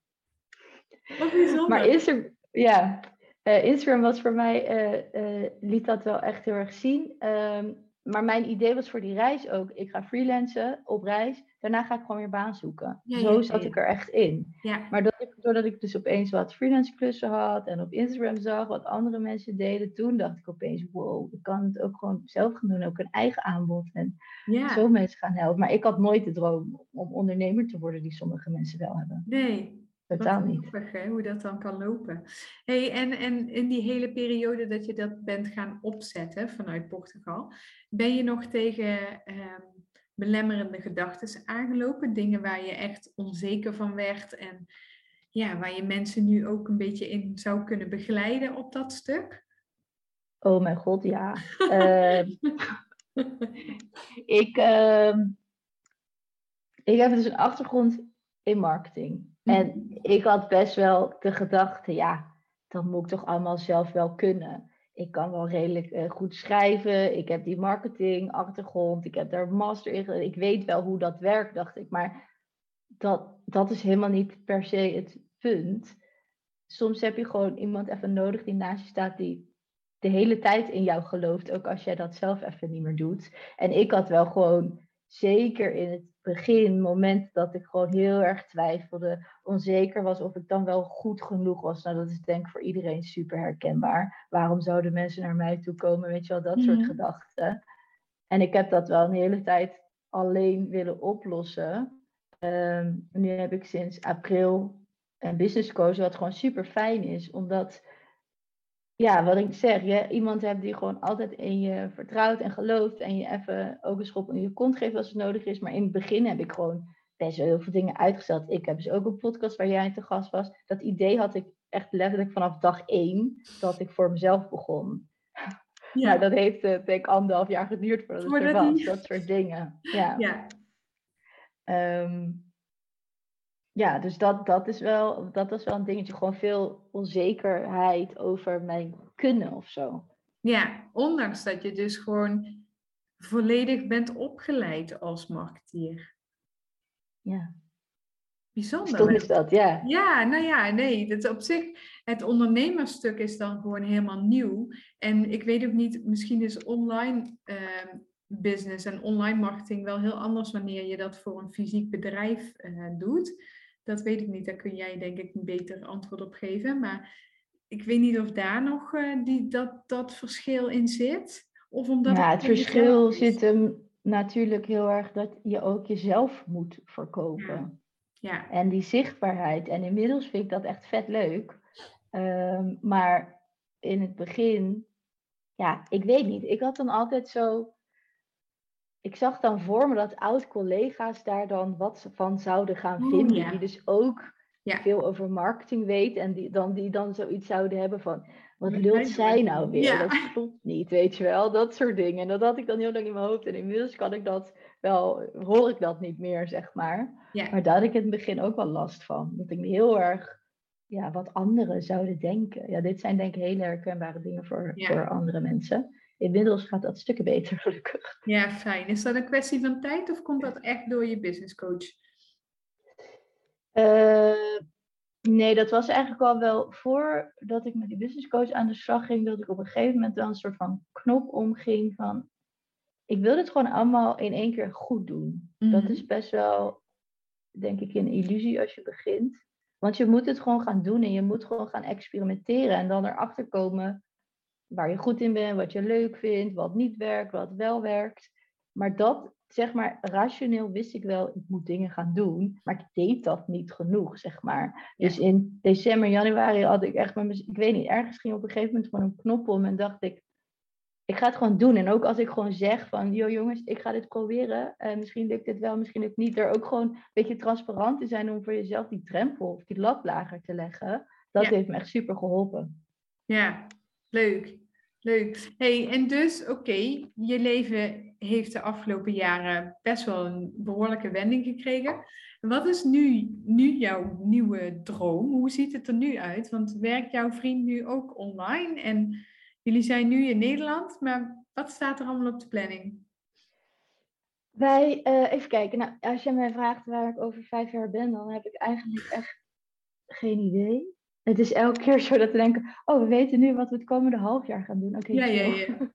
S3: Wat bijzonder.
S2: Maar Instagram, ja, uh, Instagram was voor mij, uh, liet dat wel echt heel erg zien. Ehm, maar mijn idee was voor die reis ook, ik ga freelancen op reis. Daarna ga ik gewoon weer baan zoeken. Zo zat ik er echt in. Maar doordat ik, doordat ik dus opeens wat freelance klussen had en op Instagram zag wat andere mensen deden, toen dacht ik opeens, wow, ik kan het ook gewoon zelf gaan doen. Ook een eigen aanbod en zo mensen gaan helpen. Maar ik had nooit de droom om ondernemer te worden die sommige mensen wel hebben.
S3: Nee,
S2: Totaal niet.
S3: hè, hoe dat dan kan lopen. Hey, en, en in die hele periode dat je dat bent gaan opzetten vanuit Portugal, ben je nog tegen ehm, belemmerende gedachten aangelopen? Dingen waar je echt onzeker van werd en ja, waar je mensen nu ook een beetje in zou kunnen begeleiden op dat stuk?
S2: Oh mijn god, ja. Ehm, ik, uh, ik heb dus een achtergrond in marketing. En mhm. ik had best wel de gedachte, ja, dat moet ik toch allemaal zelf wel kunnen. Ik kan wel redelijk uh, goed schrijven. Ik heb die marketing achtergrond. Ik heb daar master in. Ik weet wel hoe dat werkt, dacht ik. Maar dat, dat is helemaal niet per se het punt. Soms heb je gewoon iemand even nodig die naast je staat die de hele tijd in jou gelooft. Ook als jij dat zelf even niet meer doet. En ik had wel gewoon zeker in het begin, moment dat ik gewoon heel erg twijfelde, onzeker was of ik dan wel goed genoeg was. Nou, dat is denk ik voor iedereen super herkenbaar. Waarom zouden mensen naar mij toe komen? Weet je wel, dat soort mhm. gedachten. En ik heb dat wel een hele tijd alleen willen oplossen. Ehm, nu heb ik sinds april een business coach, wat gewoon super fijn is, omdat ja, wat ik zeg, je iemand hebt die gewoon altijd in je vertrouwt en gelooft en je even ook een schop in je kont geeft als het nodig is. Maar in het begin heb ik gewoon best wel heel veel dingen uitgesteld. Ik heb dus ook een podcast waar jij te gast was. Dat idee had ik echt letterlijk vanaf dag één dat ik voor mezelf begon. Ja. Maar dat heeft uh, denk ik anderhalf jaar geduurd voordat het er was. Dat soort dingen. Ja.
S3: Ja,
S2: ehm, ja dus dat, dat, is wel, dat was wel een dingetje. Gewoon veel onzekerheid over mijn kunnen of zo.
S3: Ja, ondanks dat je dus gewoon volledig bent opgeleid als marketeer.
S2: Ja.
S3: Bijzonder.
S2: Stom is dat, ja.
S3: Ja, nou ja, nee. Dat op zich, het ondernemersstuk is dan gewoon helemaal nieuw. En ik weet ook niet, misschien is online ehm, business en online marketing wel heel anders wanneer je dat voor een fysiek bedrijf eh, doet. Dat weet ik niet, daar kun jij denk ik een beter antwoord op geven. Maar ik weet niet of daar nog uh, die, dat, dat verschil in zit. Of omdat
S2: ja, het, het verschil zit hem natuurlijk heel erg dat je ook jezelf moet verkopen.
S3: Ja.
S2: En die zichtbaarheid. En inmiddels vind ik dat echt vet leuk. Um, maar in het begin, ja, ik weet niet. Ik had dan altijd zo. Ik zag dan voor me dat oud-collega's daar dan wat van zouden gaan oh, vinden. Ja. Die dus ook ja. veel over marketing weet. En die dan, die dan zoiets zouden hebben van. Wat lult zij nou weer? Ja. Dat klopt niet, weet je wel. Dat soort dingen. En dat had ik dan heel lang in mijn hoofd. En inmiddels kan ik dat wel, hoor ik dat niet meer, zeg maar. Maar daar had ik in het begin ook wel last van. Dat ik me heel erg, ja, wat anderen zouden denken. Ja, dit zijn denk ik hele herkenbare dingen voor, voor andere mensen. Inmiddels gaat dat stukken beter, gelukkig.
S3: Ja, fijn. Is dat een kwestie van tijd of komt dat echt door je business coach?
S2: Uh, Nee, dat was eigenlijk al wel voordat ik met die business coach aan de slag ging, dat ik op een gegeven moment wel een soort van knop omging van, ik wil dit gewoon allemaal in één keer goed doen. Dat mhm. is best wel, denk ik, een illusie als je begint. Want je moet het gewoon gaan doen en je moet gewoon gaan experimenteren en dan erachter komen waar je goed in bent, wat je leuk vindt, wat niet werkt, wat wel werkt. Maar dat zeg maar, rationeel wist ik wel, ik moet dingen gaan doen, maar ik deed dat niet genoeg, zeg maar. Dus in december, januari had ik echt met ik weet niet, ergens ging op een gegeven moment gewoon een knop om en dacht ik, ik ga het gewoon doen. En ook als ik gewoon zeg van, joh jongens, ik ga dit proberen, uh, misschien lukt dit wel, misschien lukt niet, er ook gewoon een beetje transparant te zijn om voor jezelf die drempel of die lat lager te leggen, dat heeft me echt super geholpen.
S3: Ja, leuk. Leuk. Hey, en dus, oké, je leven heeft de afgelopen jaren best wel een behoorlijke wending gekregen. Wat is nu, nu jouw nieuwe droom? Hoe ziet het er nu uit? Want werkt jouw vriend nu ook online? En jullie zijn nu in Nederland, maar wat staat er allemaal op de planning?
S2: Wij, uh, even kijken. Nou, als je mij vraagt waar ik over vijf jaar ben, dan heb ik eigenlijk echt geen idee het is elke keer zo dat we denken, oh, we weten nu wat we het komende half jaar gaan doen.
S3: Oké, ja, ja, ja.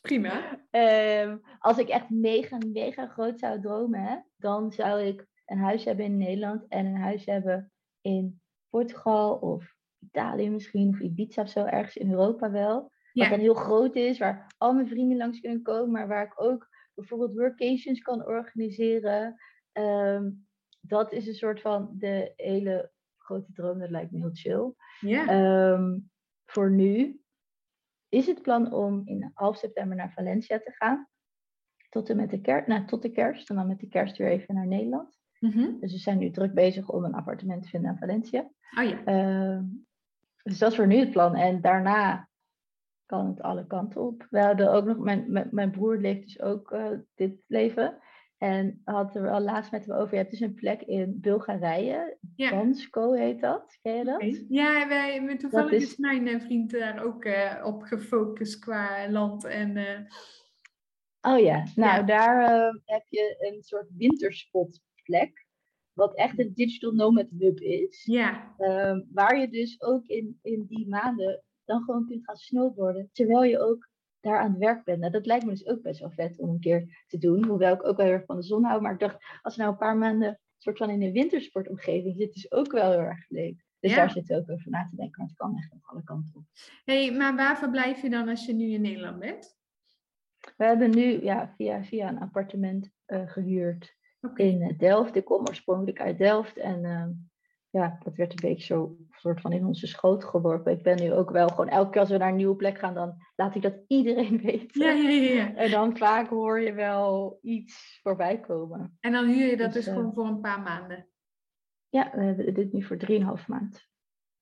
S3: Prima.
S2: um, als ik echt mega, mega groot zou dromen, dan zou ik een huis hebben in Nederland en een huis hebben in Portugal of Italië misschien, of Ibiza of zo, ergens in Europa wel. Wat dan heel groot is, waar al mijn vrienden langs kunnen komen, maar waar ik ook bijvoorbeeld workations kan organiseren. Um, dat is een soort van de hele grote droom, dat lijkt me heel chill.
S3: Ja.
S2: Ehm, voor nu is het plan om in half september naar Valencia te gaan. Tot, en met de kerst, nou, tot de kerst. En dan met de kerst weer even naar Nederland.
S3: Mm
S2: Dus we zijn nu druk bezig om een appartement te vinden in Valencia.
S3: Oh ja.
S2: Ehm, dus dat is voor nu het plan. En daarna kan het alle kanten op. We hadden ook nog, mijn, mijn, broer leeft dus ook uh, dit leven. En hadden we al laatst met hem over. Je hebt dus een plek in Bulgarije. Ja. Dansko heet dat. Ken je dat?
S3: Ja, wij, toevallig is... is mijn eh, vriend daar ook uh, op gefocust qua land. En, uh...
S2: Oh ja, nou daar heb je een soort winterspotplek. Wat echt een digital nomad hub is.
S3: Ja.
S2: Ehm, waar je dus ook in, in die maanden dan gewoon kunt gaan snowboarden. Terwijl je ook daar aan het werk ben. Nou, dat lijkt me dus ook best wel vet om een keer te doen. Hoewel ik ook wel heel erg van de zon hou. Maar ik dacht, als we nou een paar maanden soort van in een wintersportomgeving zit, is ook wel heel erg leuk. Dus daar zit ook over na te denken. Maar het kan echt nog alle kanten op.
S3: hey, maar waar verblijf je dan als je nu in Nederland bent?
S2: We hebben nu ja, via, via een appartement uh, gehuurd in uh, Delft. Ik kom oorspronkelijk uit Delft. En uh, ja, dat werd een beetje zo soort van in onze schoot geworpen. Ik ben nu ook wel gewoon, elke keer als we naar een nieuwe plek gaan, dan laat ik dat iedereen weten.
S3: Ja, ja, ja. ja.
S2: En dan vaak hoor je wel iets voorbij komen.
S3: En dan huur je dat dus, dus gewoon voor een paar maanden?
S2: Ja, we hebben dit nu voor drieënhalf maand.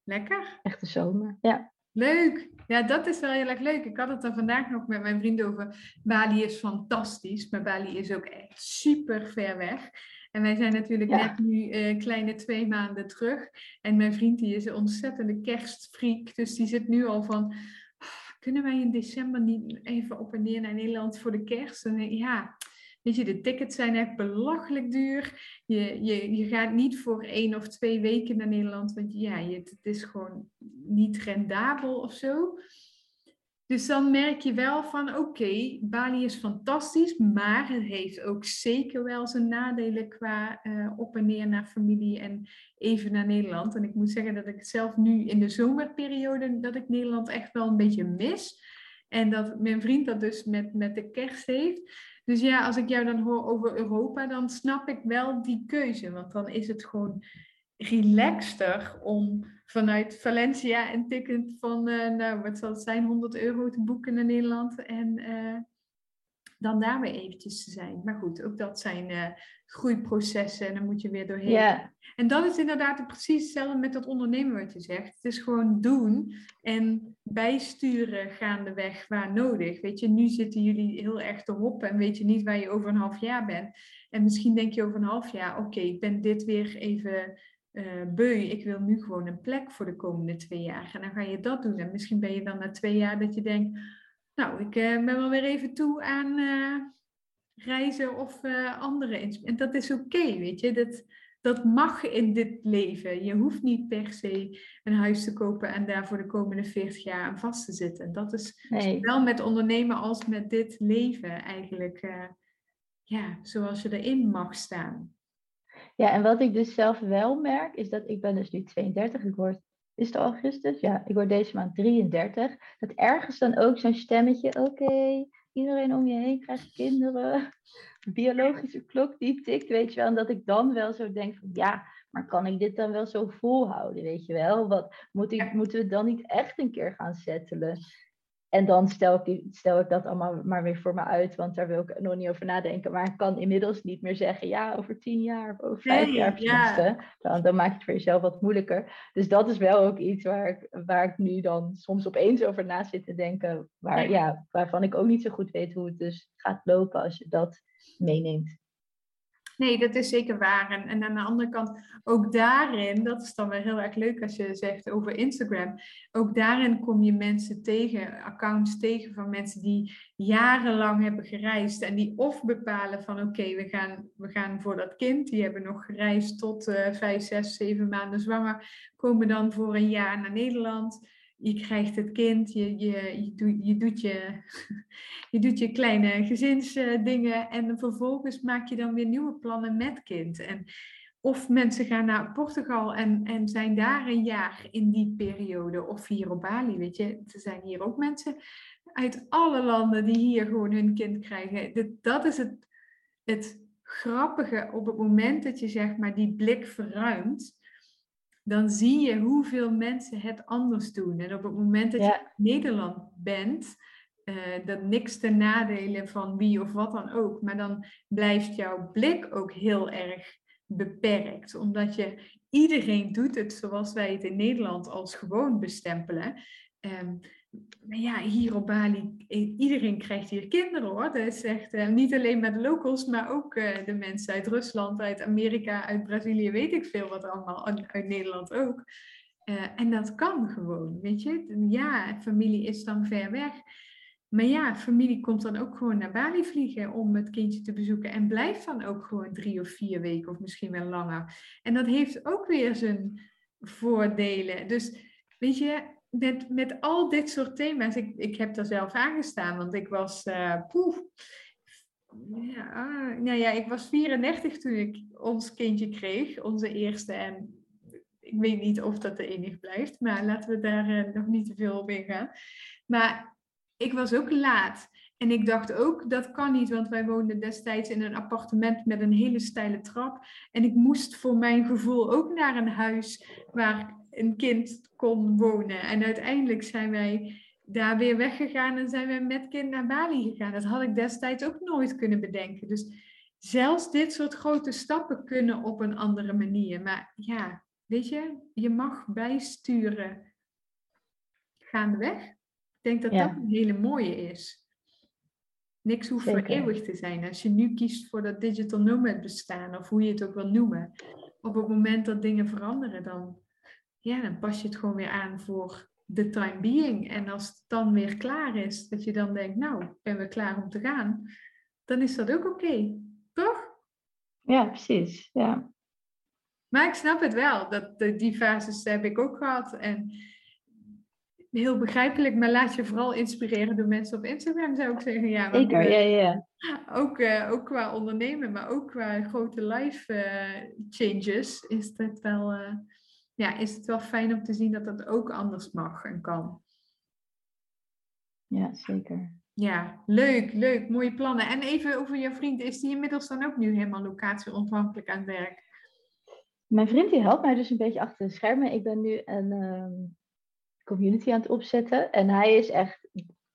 S3: Lekker.
S2: Echte zomer, ja.
S3: Leuk. Ja, dat is wel heel erg leuk. Ik had het er vandaag nog met mijn vriend over. Bali is fantastisch, maar Bali is ook echt super ver weg. En wij zijn natuurlijk net nu uh, kleine twee maanden terug. En mijn vriend die is een ontzettende kerstfreak. Dus die zit nu al van, kunnen wij in december niet even op en neer naar Nederland voor de kerst? En ja, weet je, de tickets zijn echt belachelijk duur. Je, je, je gaat niet voor één of twee weken naar Nederland, want ja, je, het is gewoon niet rendabel of zo. Dus dan merk je wel van oké, Bali is fantastisch, maar het heeft ook zeker wel zijn nadelen qua uh, op en neer naar familie en even naar Nederland. En ik moet zeggen dat ik zelf nu in de zomerperiode, dat ik Nederland echt wel een beetje mis. En dat mijn vriend dat dus met, met de kerst heeft. Dus ja, als ik jou dan hoor over Europa, dan snap ik wel die keuze. Want dan is het gewoon relaxter om vanuit Valencia een ticket van, uh, nou wat zal het zijn, 100 euro te boeken naar Nederland. En uh, dan daar weer eventjes te zijn. Maar goed, ook dat zijn uh, groeiprocessen en dan moet je weer doorheen. Yeah. En dat is inderdaad precies hetzelfde met dat ondernemen wat je zegt. Het is gewoon doen en bijsturen gaandeweg waar nodig. Weet je, nu zitten jullie heel erg te hoppen en weet je niet waar je over een half jaar bent. En misschien denk je over een half jaar, oké, ik ben dit weer even uh, beu, ik wil nu gewoon een plek voor de komende twee jaar. En dan ga je dat doen. En misschien ben je dan na twee jaar dat je denkt, nou, ik uh, ben wel weer even toe aan uh, reizen of andere. En dat is oké, weet je. Dat, dat mag in dit leven. Je hoeft niet per se een huis te kopen en daar voor de komende 40 jaar aan vast te zitten. En dat is nee. zowel met ondernemen als met dit leven eigenlijk, ja, zoals je erin mag staan.
S2: Ja, en wat ik dus zelf wel merk, is dat ik ben dus nu 32, ik word, is het augustus? Ja, ik word deze maand 33. Dat ergens dan ook zo'n stemmetje, oké, iedereen om je heen krijgt kinderen. Biologische klok die tikt, weet je wel. En dat ik dan wel zo denk van, ja, maar kan ik dit dan wel zo volhouden, weet je wel? Wat, moet ik, moeten we dan niet echt een keer gaan settelen? En dan stel ik, stel ik dat allemaal maar weer voor me uit, want daar wil ik nog niet over nadenken. Maar ik kan inmiddels niet meer zeggen, ja, over tien jaar of over vijf jaar ja. Dan, dan maak je het voor jezelf wat moeilijker. Dus dat is wel ook iets waar ik, waar ik nu dan soms opeens over na zit te denken. Waar, ja, waarvan ik ook niet zo goed weet hoe het dus gaat lopen als je dat meeneemt.
S3: Nee, dat is zeker waar. En, en, aan de andere kant, ook daarin, dat is dan wel heel erg leuk als je zegt over Instagram. Ook daarin kom je mensen tegen, accounts tegen van mensen die jarenlang hebben gereisd. En die of bepalen van oké, we, gaan, we gaan voor dat kind. Die hebben nog gereisd tot uh, vijf, zes, zeven maanden zwanger. Komen dan voor een jaar naar Nederland je krijgt het kind, je, je, je, doet, je, doet, je, je doet je kleine gezinsdingen en vervolgens maak je dan weer nieuwe plannen met kind. En, of mensen gaan naar Portugal en, en zijn daar een jaar in die periode, of hier op Bali, weet je. Er zijn hier ook mensen uit alle landen die hier gewoon hun kind krijgen. Dat is het, het grappige op het moment dat je zeg maar die blik verruimt dan zie je hoeveel mensen het anders doen. En op het moment dat je in Nederland bent, uh, dat niks ten nadelen van wie of wat dan ook, maar dan blijft jouw blik ook heel erg beperkt, omdat je iedereen doet het zoals wij het in Nederland als gewoon bestempelen. Um, maar ja, hier op Bali, iedereen krijgt hier kinderen hoor. Dat is echt uh, niet alleen met de locals, maar ook uh, de mensen uit Rusland, uit Amerika, uit Brazilië, weet ik veel wat allemaal, uit Nederland ook. Uh, en dat kan gewoon, weet je. Ja, familie is dan ver weg. Maar ja, familie komt dan ook gewoon naar Bali vliegen om het kindje te bezoeken en blijft dan ook gewoon drie of vier weken of misschien wel langer. En dat heeft ook weer zijn voordelen. Dus weet je, met, met al dit soort thema's, ik, ik heb er zelf aangestaan, want ik was, uh, poef, ja, nou ja, ik was 34 toen ik ons kindje kreeg, onze eerste. En ik weet niet of dat de enige blijft, maar laten we daar uh, nog niet te veel op ingaan. Maar ik was ook laat. En ik dacht ook, dat kan niet, want wij woonden destijds in een appartement met een hele steile trap. En ik moest voor mijn gevoel ook naar een huis waar een kind kon wonen. En uiteindelijk zijn wij daar weer weggegaan en zijn we met kind naar Bali gegaan. Dat had ik destijds ook nooit kunnen bedenken. Dus zelfs dit soort grote stappen kunnen op een andere manier. Maar ja, weet je, je mag bijsturen. gaandeweg. Ik denk dat
S2: Ja.
S3: dat een hele mooie is. Niks hoeft voor eeuwig te zijn. Als je nu kiest voor dat digital nomad bestaan, of hoe je het ook wil noemen, op het moment dat dingen veranderen, dan, ja, dan pas je het gewoon weer aan voor the time being. En als het dan weer klaar is, dat je dan denkt, nou, ben weer klaar om te gaan, dan is dat ook oké. Toch?
S2: Ja, precies. Ja.
S3: Maar ik snap het wel, dat de- die fases heb ik ook gehad. En heel begrijpelijk, maar laat je vooral inspireren door mensen op Instagram, zou ik zeggen. Ja,
S2: Zeker, ja, ja.
S3: ook, eh, ook qua ondernemen, maar ook qua grote life eh, changes, is het, wel, eh, ja, is het wel fijn om te zien dat dat ook anders mag en kan.
S2: Ja, zeker.
S3: Ja, leuk, leuk, mooie plannen. En even over jouw vriend, is die inmiddels dan ook nu helemaal locatie onafhankelijk aan het werk?
S2: Mijn vriend die helpt mij dus een beetje achter de schermen. Ik ben nu een ehm, community aan het opzetten. En hij is echt,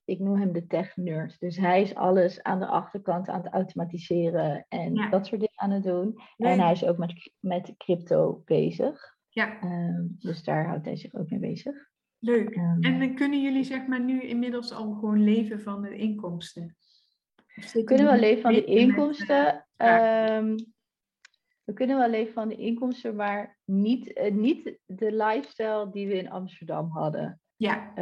S2: ik noem hem de tech nerd. Dus hij is alles aan de achterkant aan het automatiseren en
S3: Ja.
S2: dat soort dingen aan het doen.
S3: Leuk.
S2: En hij is ook met, met crypto bezig.
S3: Ja,
S2: Ehm, dus daar houdt hij zich ook mee bezig.
S3: leuk.
S2: Ehm,
S3: En dan kunnen jullie zeg maar nu inmiddels al gewoon leven van de inkomsten?
S2: We kunnen wel leven van de
S3: eh,
S2: inkomsten. ehm, we kunnen wel leven van de inkomsten, maar niet, eh, niet de lifestyle die we in Amsterdam hadden.
S3: ja.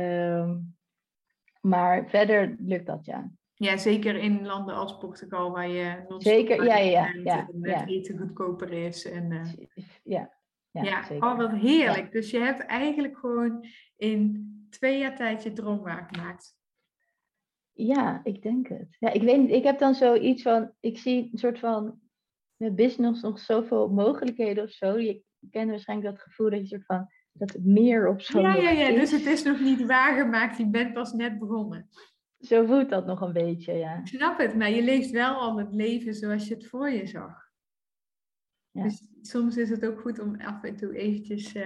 S2: Maar verder lukt dat ja.
S3: ja, zeker in landen als Portugal waar je
S2: Zeker, ja, ja, ja,
S3: eten goedkoper is. En, eh,
S2: Ja, ja,
S3: ja,
S2: zeker.
S3: oh, wat heerlijk. Dus je hebt eigenlijk gewoon in twee jaar tijd je droom waargemaakt.
S2: Ja, ik denk het. Ja, ik weet niet, ik heb dan zoiets van, ik zie een soort van, met business nog zoveel mogelijkheden of zo. Je kent waarschijnlijk dat gevoel dat je soort van, dat het meer op zo
S3: Ja, ja, ja.
S2: is.
S3: Dus het is nog niet waargemaakt. Je bent pas net begonnen.
S2: Zo voelt dat nog een beetje, ja.
S3: Ik snap het, maar je leeft wel al het leven zoals je het voor je zag.
S2: Ja.
S3: Dus soms is het ook goed om af en toe eventjes eh,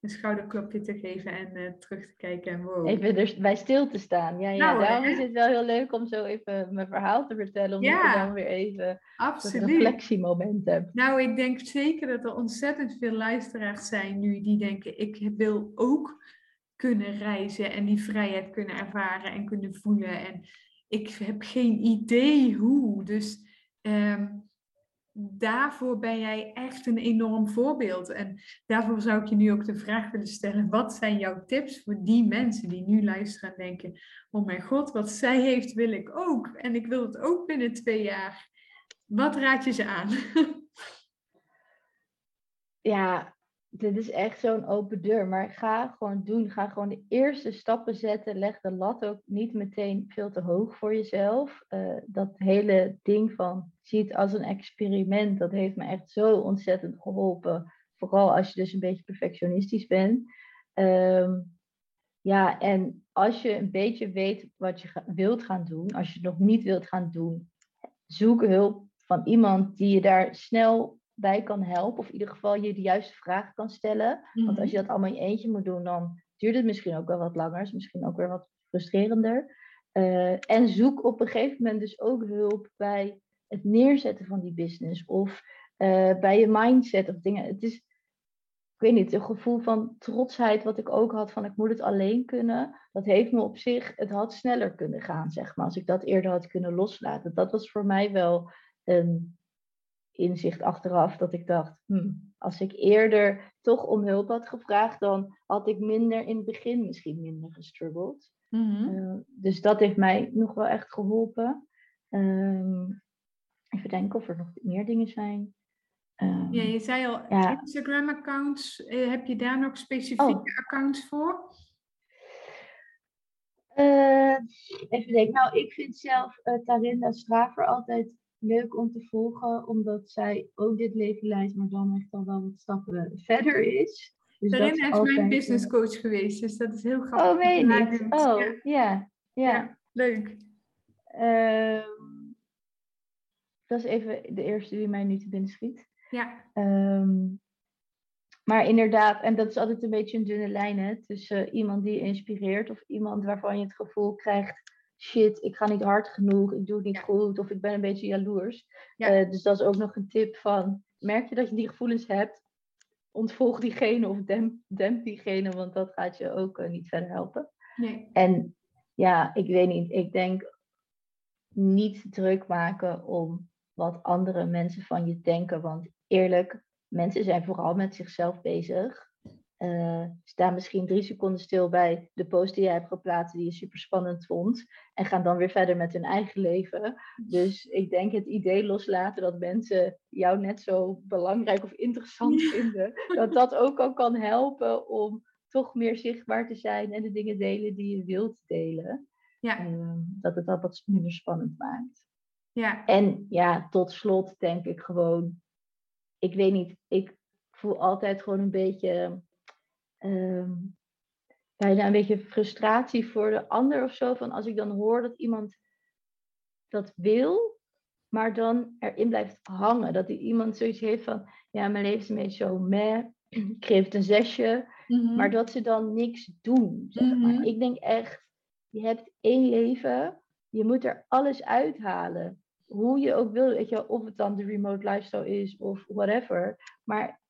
S3: een schouderklopje te geven en eh, terug te kijken en wow.
S2: Even er bij stil te staan. Ja, ja.
S3: Nou,
S2: daarom
S3: hè?
S2: is het wel heel leuk om zo even mijn verhaal te vertellen. Omdat
S3: Ja.
S2: je dan weer even een reflectiemoment hebt.
S3: Nou, ik denk zeker dat er ontzettend veel luisteraars zijn nu die denken, ik wil ook kunnen reizen en die vrijheid kunnen ervaren en kunnen voelen. En ik heb geen idee hoe. Dus ehm, daarvoor ben jij echt een enorm voorbeeld. En daarvoor zou ik je nu ook de vraag willen stellen, wat zijn jouw tips voor die mensen die nu luisteren en denken, oh mijn god, wat zij heeft wil ik ook. En ik wil het ook binnen twee jaar. Wat raad je ze aan?
S2: Ja, dit is echt zo'n open deur. Maar ga gewoon doen. Ga gewoon de eerste stappen zetten. Leg de lat ook niet meteen veel te hoog voor jezelf. Eh, dat hele ding van zie het als een experiment. Dat heeft me echt zo ontzettend geholpen. Vooral als je dus een beetje perfectionistisch bent. Ehm, ja, en als je een beetje weet wat je wilt gaan doen. Als je het nog niet wilt gaan doen. Zoek hulp van iemand die je daar snel bij kan helpen. Of in ieder geval je de juiste vragen kan stellen. Want als je dat allemaal in je eentje moet doen, dan duurt het misschien ook wel wat langer. Is misschien ook weer wat frustrerender. Eh, en zoek op een gegeven moment dus ook hulp bij het neerzetten van die business. Of eh, bij je mindset of dingen. Het is, ik weet niet, een gevoel van trotsheid wat ik ook had van ik moet het alleen kunnen. Dat heeft me op zich, het had sneller kunnen gaan, zeg maar. Als ik dat eerder had kunnen loslaten. Dat was voor mij wel een inzicht achteraf dat ik dacht, hmm, als ik eerder toch om hulp had gevraagd, dan had ik minder in het begin misschien minder gestruggeld.
S3: Mhm.
S2: Uh, dus dat heeft mij nog wel echt geholpen. Um, even denken of er nog meer dingen zijn.
S3: Um, ja, je zei al, ja. Instagram-accounts, uh, heb je daar nog specifieke oh. accounts voor?
S2: Uh, even denken, nou ik vind zelf Tarinda Straver altijd leuk om te volgen, omdat zij ook dit leven leidt, maar dan echt al wel wat stappen verder is.
S3: Dus Tarinda is altijd... mijn business coach geweest, dus dat is heel grappig.
S2: Oh, weet niet. Oh, ja. Ja, ja.
S3: ja leuk.
S2: Um, dat is even de eerste die mij nu te binnen schiet.
S3: Ja.
S2: Um, maar inderdaad, en dat is altijd een beetje een dunne lijn hè, tussen iemand die je inspireert of iemand waarvan je het gevoel krijgt shit, ik ga niet hard genoeg, ik doe het niet ja. goed of ik ben een beetje jaloers. Ja. Uh, dus dat is ook nog een tip van, merk je dat je die gevoelens hebt, ontvolg diegene of demp, demp diegene, want dat gaat je ook uh, niet verder helpen. Nee. En ja, ik weet niet. Ik denk niet druk maken om wat andere mensen van je denken. Want eerlijk, mensen zijn vooral met zichzelf bezig. Uh, sta misschien drie seconden stil bij de post die jij hebt geplaatst, die je super spannend vond. En gaan dan weer verder met hun eigen leven. Dus ik denk het idee loslaten dat mensen jou net zo belangrijk of interessant vinden, dat dat ook al kan helpen om toch meer zichtbaar te zijn en de dingen delen die je wilt delen. Ja. Uh, dat het dat wat minder spannend maakt. Ja. En ja, tot slot denk ik gewoon, ik weet niet, ik voel altijd gewoon een beetje um, bijna een beetje frustratie voor de ander of zo. Van als ik dan hoor dat iemand dat wil, maar dan erin blijft hangen. Dat die iemand zoiets heeft van, ja, mijn leven is een beetje zo meh. Ik geef het een zesje. Mhm. Maar dat ze dan niks doen. Zeg maar. Mhm. Ik denk echt, je hebt één leven. Je moet er alles uithalen. Hoe je ook wil, weet je, of het dan de remote lifestyle is of whatever. Maar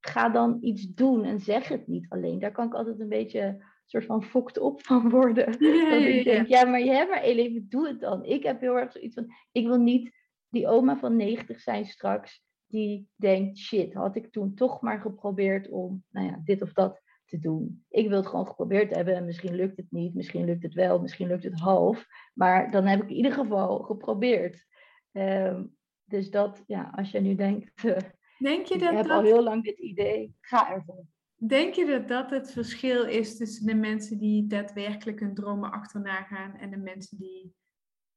S2: ga dan iets doen en zeg het niet alleen. Daar kan ik altijd een beetje soort van fokt op van worden. Ja, dat ik denk, ja, maar je hebt maar één leven, doe het dan. Ik heb heel erg zoiets van, ik wil niet die oma van 90 zijn straks, die denkt, shit, had ik toen toch maar geprobeerd om, nou ja, dit of dat te doen. Ik wil het gewoon geprobeerd hebben en misschien lukt het niet, misschien lukt het wel, misschien lukt het half, maar dan heb ik in ieder geval geprobeerd. Ehm, dus dat, ja, als je nu denkt, uh, Denk je dat ik heb dat... al heel lang dit idee. Ga ervoor.
S3: Denk je dat dat het verschil is tussen de mensen die daadwerkelijk hun dromen achterna gaan en de mensen die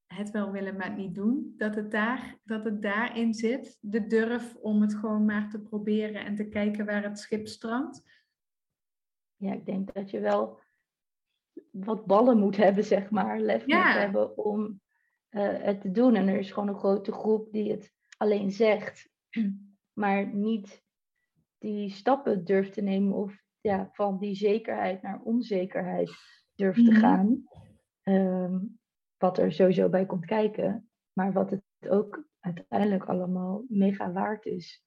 S3: het wel willen, maar het niet doen? Dat het, daar, dat het daarin zit, de durf om het gewoon maar te proberen en te kijken waar het schip strandt?
S2: Ja, ik denk dat je wel wat ballen moet hebben, zeg maar. Lef moet hebben om het te doen. En er is gewoon een grote groep die het alleen zegt maar niet die stappen durft te nemen of ja, van die zekerheid naar onzekerheid durft te mhm. gaan. Ehm, wat er sowieso bij komt kijken, maar wat het ook uiteindelijk allemaal mega waard is.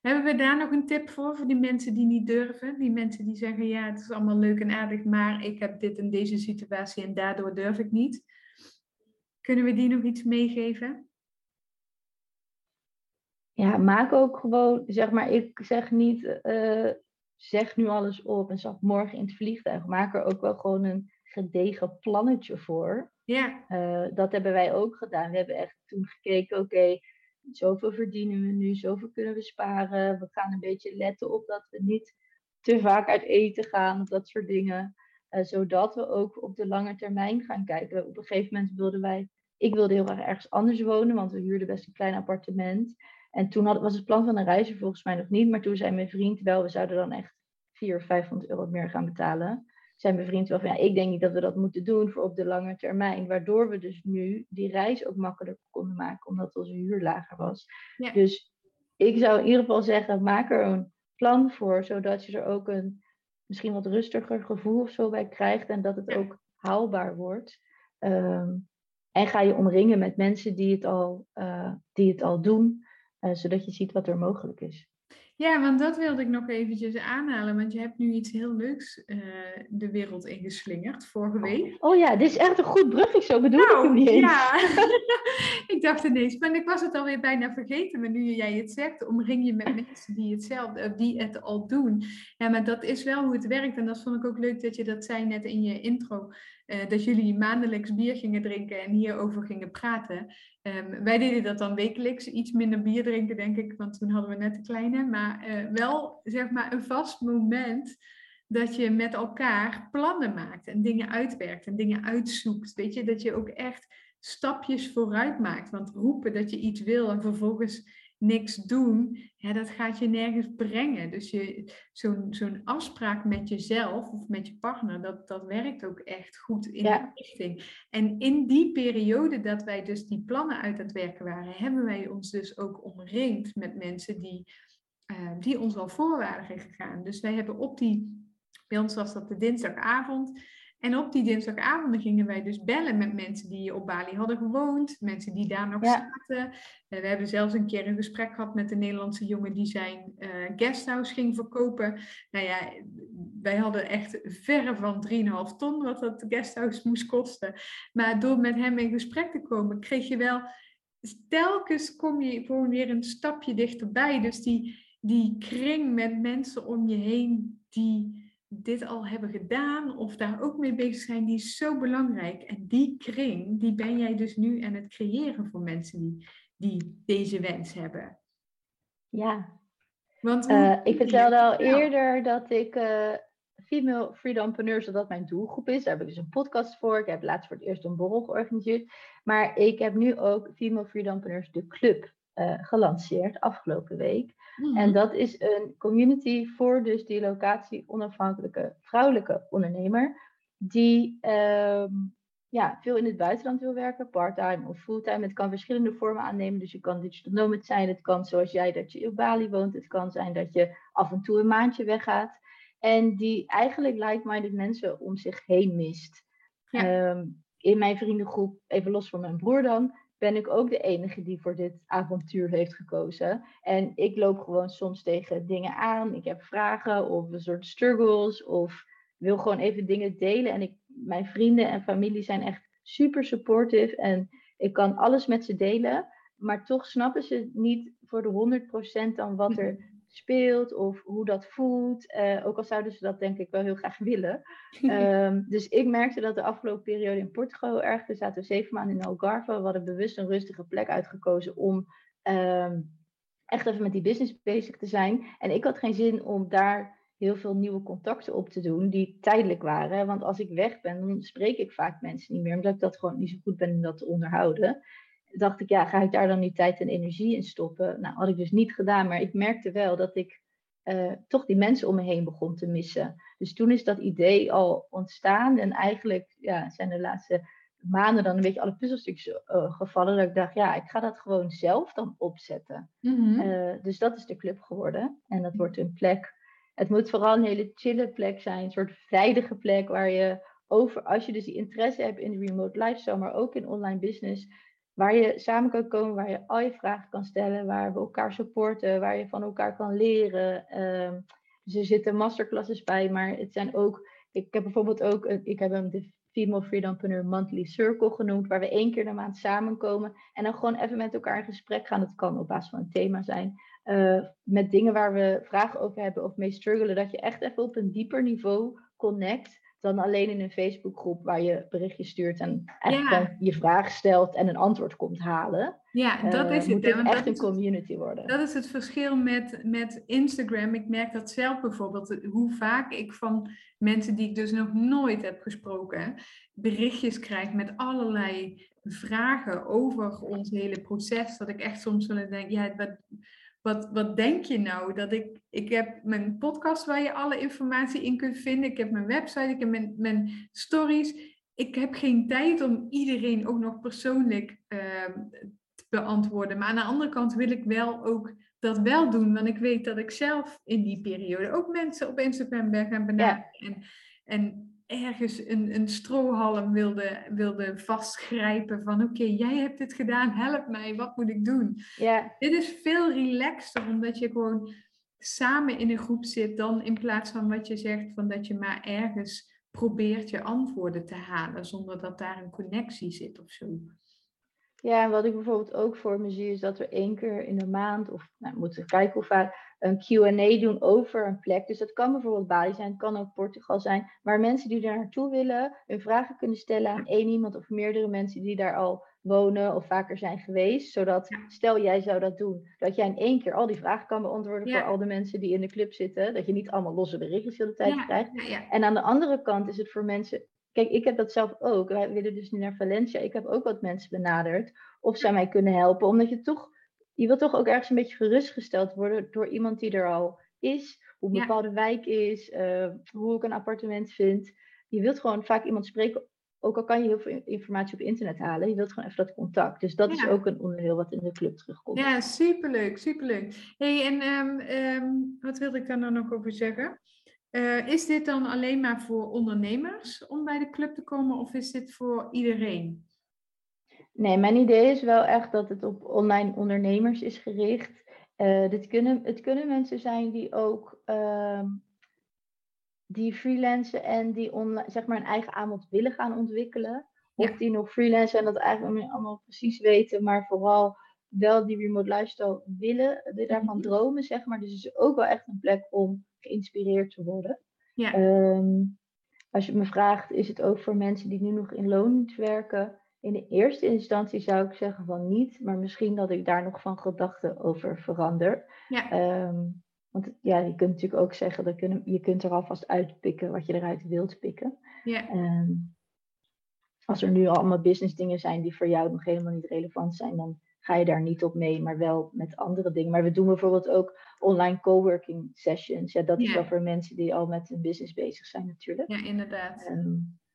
S3: Hebben we daar nog een tip voor, voor die mensen die niet durven? Die mensen die zeggen, ja, het is allemaal leuk en aardig, maar ik heb dit in deze situatie en daardoor durf ik niet. Kunnen we die nog iets meegeven?
S2: ja, maak ook gewoon, zeg maar, ik zeg niet, uh, zeg nu alles op en stap morgen in het vliegtuig. Maak er ook wel gewoon een gedegen plannetje voor. Ja. Uh, dat hebben wij ook gedaan. We hebben echt toen gekeken, oké, zoveel verdienen we nu, zoveel kunnen we sparen. We gaan een beetje letten op dat we niet te vaak uit eten gaan of dat soort dingen. Uh, zodat we ook op de lange termijn gaan kijken. Op een gegeven moment wilden wij, ik wilde heel erg ergens anders wonen, want we huurden best een klein appartement. En toen had, was het plan van een reizen volgens mij nog niet. Maar toen zei mijn vriend wel, we zouden dan echt 400 of 500 euro meer gaan betalen. Zei mijn vriend wel van, ja, ik denk niet dat we dat moeten doen voor op de lange termijn. Waardoor we dus nu die reis ook makkelijker konden maken, omdat onze huur lager was. Dus ik zou in ieder geval zeggen, maak er een plan voor, zodat je er ook een misschien wat rustiger gevoel of zo bij krijgt. En dat het ook haalbaar wordt. Ehm, en ga je omringen met mensen die het al, uh, die het al doen. Eh, zodat je ziet wat er mogelijk is.
S3: Ja, want dat wilde ik nog eventjes aanhalen, want je hebt nu iets heel leuks uh, de wereld ingeslingerd vorige week.
S2: Oh ja, dit is echt een goed brug, zo bedoel nou, ik hem niet eens. Ja,
S3: ik dacht ineens, maar ik was het alweer bijna vergeten, maar nu jij het zegt, omring je met mensen die hetzelfde, die het al doen. Ja, maar dat is wel hoe het werkt en dat vond ik ook leuk dat je dat zei net in je intro. Uh, dat jullie maandelijks bier gingen drinken en hierover gingen praten. Um, wij deden dat dan wekelijks, iets minder bier drinken, denk ik, want toen hadden we net de kleine. Maar uh, wel, zeg maar, een vast moment dat je met elkaar plannen maakt en dingen uitwerkt en dingen uitzoekt. Weet je, dat je ook echt stapjes vooruit maakt. Want roepen dat je iets wil en vervolgens niks doen, ja, dat gaat je nergens brengen. Dus je, zo'n, zo'n afspraak met jezelf of met je partner, dat, dat werkt ook echt goed in ja. die richting. En in die periode dat wij dus die plannen uit het werken waren, hebben wij ons dus ook omringd met mensen die, uh, die ons al voor waren gegaan. Dus wij hebben op die, bij ons was dat de dinsdagavond, En op die dinsdagavonden gingen wij dus bellen met mensen die op Bali hadden gewoond, mensen die daar nog zaten. we hebben zelfs een keer een gesprek gehad met een Nederlandse jongen die zijn uh, guesthouse ging verkopen. Nou ja, wij hadden echt verre van 3,5 ton wat dat guesthouse moest kosten. Maar door met hem in gesprek te komen, kreeg je wel telkens kom je gewoon weer een stapje dichterbij. Dus die, die kring met mensen om je heen die dit al hebben gedaan of daar ook mee bezig zijn, die is zo belangrijk. En die kring, die ben jij dus nu aan het creëren voor mensen die, die deze wens hebben.
S2: Ja. Want uh, ik vertelde al eerder dat ik uh, Female Freedompreneurs, dat dat mijn doelgroep is. Daar heb ik dus een podcast voor. Ik heb laatst voor het eerst een borrel georganiseerd. Maar ik heb nu ook Female Freedompreneurs, de club, uh, gelanceerd afgelopen week. En dat is een community voor dus die locatie onafhankelijke vrouwelijke ondernemer. Die ehm, ja, veel in het buitenland wil werken, parttime of fulltime. Het kan verschillende vormen aannemen. Dus je kan digital nomad zijn. Het kan zoals jij dat je in Bali woont. Het kan zijn dat je af en toe een maandje weggaat. En die eigenlijk like-minded mensen om zich heen mist. Ehm, in mijn vriendengroep, even los van mijn broer dan, ben ik ook de enige die voor dit avontuur heeft gekozen. En ik loop gewoon soms tegen dingen aan. Ik heb vragen of een soort struggles of wil gewoon even dingen delen. En ik, mijn vrienden en familie zijn echt super supportive en ik kan alles met ze delen. Maar toch snappen ze niet voor de 100% dan wat er speelt of hoe dat voelt. Uh, ook al zouden ze dat denk ik wel heel graag willen. Ehm, dus ik merkte dat de afgelopen periode in Portugal erg. We zaten zeven maanden in Algarve. We hadden bewust een rustige plek uitgekozen om ehm, echt even met die business bezig te zijn. En ik had geen zin om daar heel veel nieuwe contacten op te doen die tijdelijk waren. Want als ik weg ben, dan spreek ik vaak mensen niet meer, omdat ik dat gewoon niet zo goed ben om dat te onderhouden dacht ik, ja, ga ik daar dan nu tijd en energie in stoppen? Nou, had ik dus niet gedaan, maar ik merkte wel dat ik uh, toch die mensen om me heen begon te missen. Dus toen is dat idee al ontstaan en eigenlijk ja, zijn de laatste maanden dan een beetje alle puzzelstukjes uh, gevallen. Dat ik dacht, ja, ik ga dat gewoon zelf dan opzetten. Mm dus dat is de club geworden. En dat wordt een plek. Het moet vooral een hele chille plek zijn, een soort veilige plek waar je over, als je dus die interesse hebt in de remote lifestyle, maar ook in online business, waar je samen kan komen, waar je al je vragen kan stellen, waar we elkaar supporten, waar je van elkaar kan leren. Ehm, dus er zitten masterclasses bij, maar het zijn ook, ik heb bijvoorbeeld ook, ik heb hem de Female Freedompreneur Monthly Circle genoemd, waar we één keer de maand samenkomen en dan gewoon even met elkaar in gesprek gaan. Het kan op basis van een thema zijn, uh, met dingen waar we vragen over hebben of mee struggelen, dat je echt even op een dieper niveau connect dan alleen in een Facebookgroep waar je berichtjes stuurt en je vraag stelt en een antwoord komt halen.
S3: Ja, dat is
S2: het.
S3: Moet
S2: het echt een community worden.
S3: Dat is het verschil met, met Instagram. Ik merk dat zelf bijvoorbeeld, hoe vaak ik van mensen die ik dus nog nooit heb gesproken, berichtjes krijg met allerlei vragen over ons hele proces. Dat ik echt soms wel denk, ja, wat, wat, wat denk je nou? Dat ik, ik heb mijn podcast waar je alle informatie in kunt vinden. Ik heb mijn website, ik heb mijn, mijn stories. Ik heb geen tijd om iedereen ook nog persoonlijk uh, te beantwoorden. Maar aan de andere kant wil ik wel ook dat wel doen. Want ik weet dat ik zelf in die periode ook mensen op Instagram ben gaan benaderen. En, en ergens een, een strohalm wilde, wilde vastgrijpen van oké, jij hebt dit gedaan, help mij, wat moet ik doen?
S2: Ja.
S3: Dit is veel relaxter omdat je gewoon samen in een groep zit dan in plaats van wat je zegt van dat je maar ergens probeert je antwoorden te halen zonder dat daar een connectie zit of zo.
S2: Ja, en wat ik bijvoorbeeld ook voor me zie is dat we één keer in de maand, of nou, moeten we kijken hoe vaak, een QA doen over een plek. Dus dat kan bijvoorbeeld Bali zijn, het kan ook Portugal zijn. Maar mensen die daar naartoe willen, hun vragen kunnen stellen aan één iemand of meerdere mensen die daar al wonen of vaker zijn geweest. Zodat, stel jij zou dat doen, dat jij in één keer al die vragen kan beantwoorden voor al de mensen die in de club zitten. Dat je niet allemaal losse berichtjes de tijd ja. krijgt. En aan de andere kant is het voor mensen Kijk, ik heb dat zelf ook. Wij willen dus nu naar Valencia. Ik heb ook wat mensen benaderd of zij mij kunnen helpen. Omdat je toch je wilt toch ook ergens een beetje gerustgesteld worden door iemand die er al is, hoe een bepaalde wijk is, uh, hoe ik een appartement vind. Je wilt gewoon vaak iemand spreken, ook al kan je heel veel informatie op internet halen, je wilt gewoon even dat contact. Dus dat is ook een onderdeel wat in de club terugkomt.
S3: Ja, superleuk, superleuk. hey, en um, um, wat wilde ik daar nou nog over zeggen? Eh, is dit dan alleen maar voor ondernemers om bij de club te komen of is dit voor iedereen?
S2: Nee, mijn idee is wel echt dat het op online ondernemers is gericht. Uh, dit kunnen, het kunnen mensen zijn die ook uh, die freelancen en die online, zeg maar een eigen aanbod willen gaan ontwikkelen. Of die nog freelancen en dat eigenlijk niet allemaal precies weten, maar vooral wel die remote lifestyle willen, die daarvan mhm. dromen, zeg maar. Dus het is ook wel echt een plek om geïnspireerd te worden. Ja. Um, als je me vraagt, is het ook voor mensen die nu nog in loon werken? In de eerste instantie zou ik zeggen van niet, maar misschien dat ik daar nog van gedachten over verander. Ja. Um, want ja, je kunt natuurlijk ook zeggen, dat je kunt er alvast uitpikken wat je eruit wilt pikken. Ja. Um, als er nu allemaal business dingen zijn die voor jou nog helemaal niet relevant zijn, dan ga je daar niet op mee, maar wel met andere dingen. Maar we doen bijvoorbeeld ook online coworking sessions. Ja, dat is wel voor mensen die al met een business bezig zijn natuurlijk.
S3: Ja, inderdaad.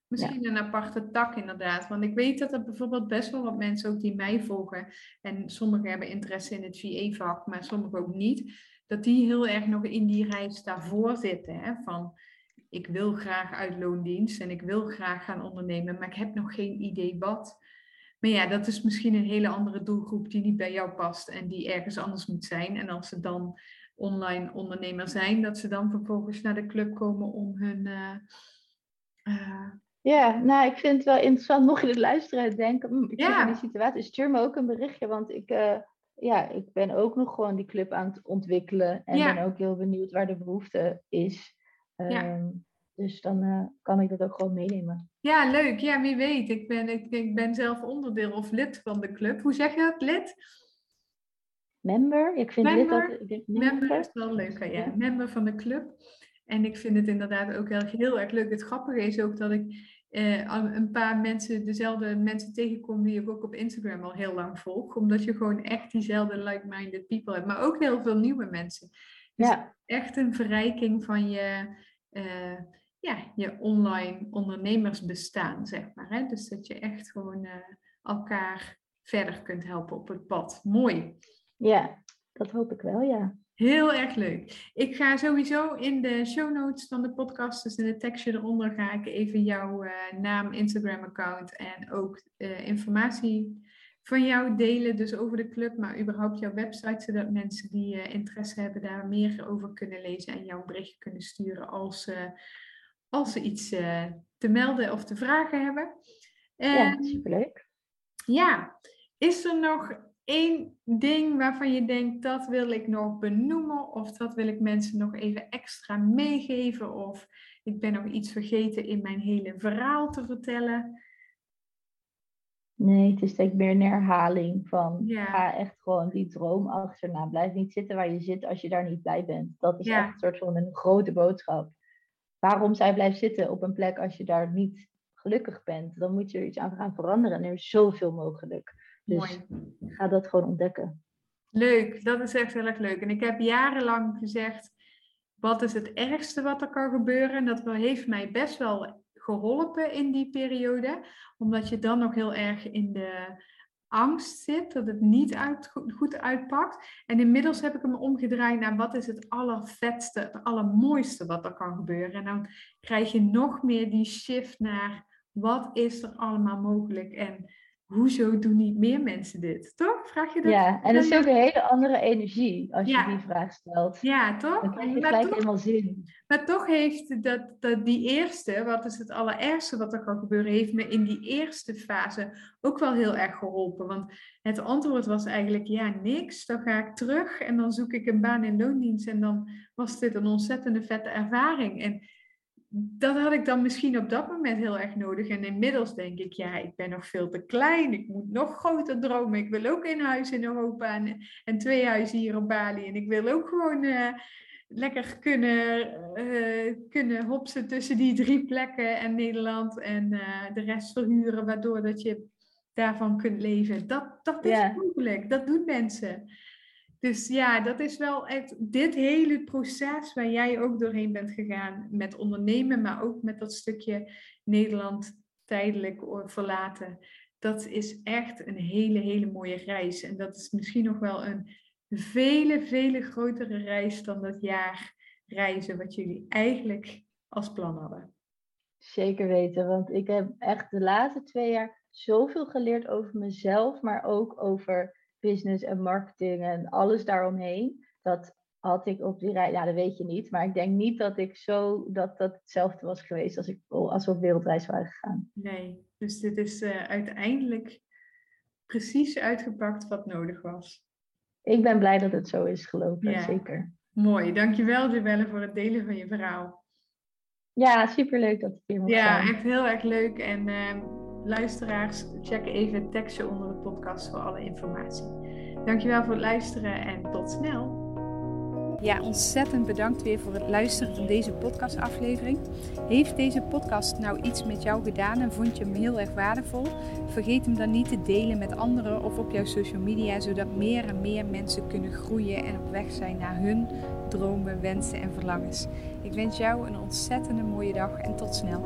S3: Misschien een aparte tak inderdaad. Want ik weet dat er bijvoorbeeld best wel wat mensen ook die mij volgen. En sommigen hebben interesse in het VA-vak, maar sommigen ook niet. Dat die heel erg nog in die reis daarvoor zitten. Hè? Van ik wil graag uit loondienst en ik wil graag gaan ondernemen, maar ik heb nog geen idee wat. Maar ja, dat is misschien een hele andere doelgroep die niet bij jou past en die ergens anders moet zijn. En als ze dan online ondernemer zijn, dat ze dan vervolgens naar de club komen om hun. Uh,
S2: uh, ja, nou, ik vind het wel interessant. Mocht je het luisteren en denken, hm, ik ja. in die situatie, stuur me ook een berichtje. Want ik, uh, ja, ik ben ook nog gewoon die club aan het ontwikkelen. En ben ook heel benieuwd waar de behoefte is. Ja. Ehm, dus dan kan ik dat ook gewoon meenemen.
S3: Ja, leuk. Ja, wie weet. Ik ben, ik, ik ben zelf onderdeel of lid van de club. Hoe zeg je dat? Lid?
S2: Member? Ik vind member, lid
S3: dat, member. member is wel leuk, ja. ja. Member van de club. En ik vind het inderdaad ook heel, heel erg leuk. Het grappige is ook dat ik eh, een paar mensen, dezelfde mensen tegenkom die ik ook op Instagram al heel lang volg. Omdat je gewoon echt diezelfde like-minded people hebt. Maar ook heel veel nieuwe mensen. Dus ja. echt een verrijking van je, uh, ja, je online ondernemersbestaan, zeg maar. Hè? Dus dat je echt gewoon uh, elkaar verder kunt helpen op het pad. Mooi.
S2: Ja, dat hoop ik wel, ja.
S3: Heel erg leuk. Ik ga sowieso in de show notes van de podcast, dus in het tekstje eronder, ga ik even jouw uh, naam, Instagram-account en ook uh, informatie van jou delen, dus over de club, maar überhaupt jouw website, zodat mensen die uh, interesse hebben daar meer over kunnen lezen en jou een berichtje kunnen sturen als, als ze iets te melden of te vragen hebben.
S2: ja, superleuk.
S3: Ja, is er nog één ding waarvan je denkt, dat wil ik nog benoemen of dat wil ik mensen nog even extra meegeven of ik ben nog iets vergeten in mijn hele verhaal te vertellen?
S2: Nee, het is denk ik meer een herhaling van ga echt gewoon die droom achterna. Blijf niet zitten waar je zit als je daar niet blij bent. Dat is echt een soort van een grote boodschap. Waarom zou je blijven zitten op een plek als je daar niet gelukkig bent? Dan moet je er iets aan gaan veranderen en er is zoveel mogelijk. Dus Mooi. ga dat gewoon ontdekken.
S3: Leuk, dat is echt heel erg leuk. En ik heb jarenlang gezegd, wat is het ergste wat er kan gebeuren? En dat heeft mij best wel geholpen in die periode, omdat je dan nog heel erg in de angst zit, dat het niet goed uitpakt. En inmiddels heb ik hem omgedraaid naar wat is het allervetste, het allermooiste wat er kan gebeuren. En dan krijg je nog meer die shift naar wat is er allemaal mogelijk en hoezo doen niet meer mensen dit? Toch? Vraag je dat?
S2: Ja, en dat is ook een hele andere energie als je die vraag stelt.
S3: Ja, toch?
S2: Dan krijg je gelijk helemaal zin.
S3: Maar toch heeft dat, dat die eerste, wat is het allerergste wat er kan gebeuren, heeft me in die eerste fase ook wel heel erg geholpen. Want het antwoord was eigenlijk ja, niks. Dan ga ik terug en dan zoek ik een baan in loondienst en dan was dit een ontzettende vette ervaring. En dat had ik dan misschien op dat moment heel erg nodig. En inmiddels denk ik, ja, ik ben nog veel te klein. Ik moet nog groter dromen. Ik wil ook een huis in Europa en, en twee huizen hier op Bali. En ik wil ook gewoon uh, lekker kunnen, uh, kunnen hopsen tussen die drie plekken en Nederland en uh, de rest verhuren, waardoor dat je daarvan kunt leven. Dat, dat is yeah. mogelijk. Dat doen mensen. Dus ja, dat is wel echt dit hele proces waar jij ook doorheen bent gegaan met ondernemen, maar ook met dat stukje Nederland tijdelijk verlaten. Dat is echt een hele, hele mooie reis. En dat is misschien nog wel een vele, vele grotere reis dan dat jaar
S4: reizen wat jullie eigenlijk als plan hadden.
S2: Zeker weten, want ik heb echt de laatste twee jaar zoveel geleerd over mezelf, maar ook over business en marketing en alles daaromheen. Dat had ik op die reis, ja dat weet je niet, maar ik denk niet dat ik zo, dat dat hetzelfde was geweest als, ik, als we op wereldreis waren gegaan.
S4: Nee, dus dit is uh, uiteindelijk precies uitgepakt wat nodig was.
S2: Ik ben blij dat het zo is gelopen, ja. zeker.
S4: Mooi, dankjewel Joelle voor het delen van je verhaal.
S2: Ja, superleuk dat ik hier mocht
S4: ja,
S2: zijn.
S4: Ja, echt heel erg leuk. En uh, luisteraars, check even het tekstje onder de podcast voor alle informatie. Dankjewel voor het luisteren en tot snel.
S3: Ja, ontzettend bedankt weer voor het luisteren van deze podcastaflevering. Heeft deze podcast nou iets met jou gedaan en vond je hem heel erg waardevol? Vergeet hem dan niet te delen met anderen of op jouw social media, zodat meer en meer mensen kunnen groeien en op weg zijn naar hun dromen, wensen en verlangens. Ik wens jou een ontzettende mooie dag en tot snel.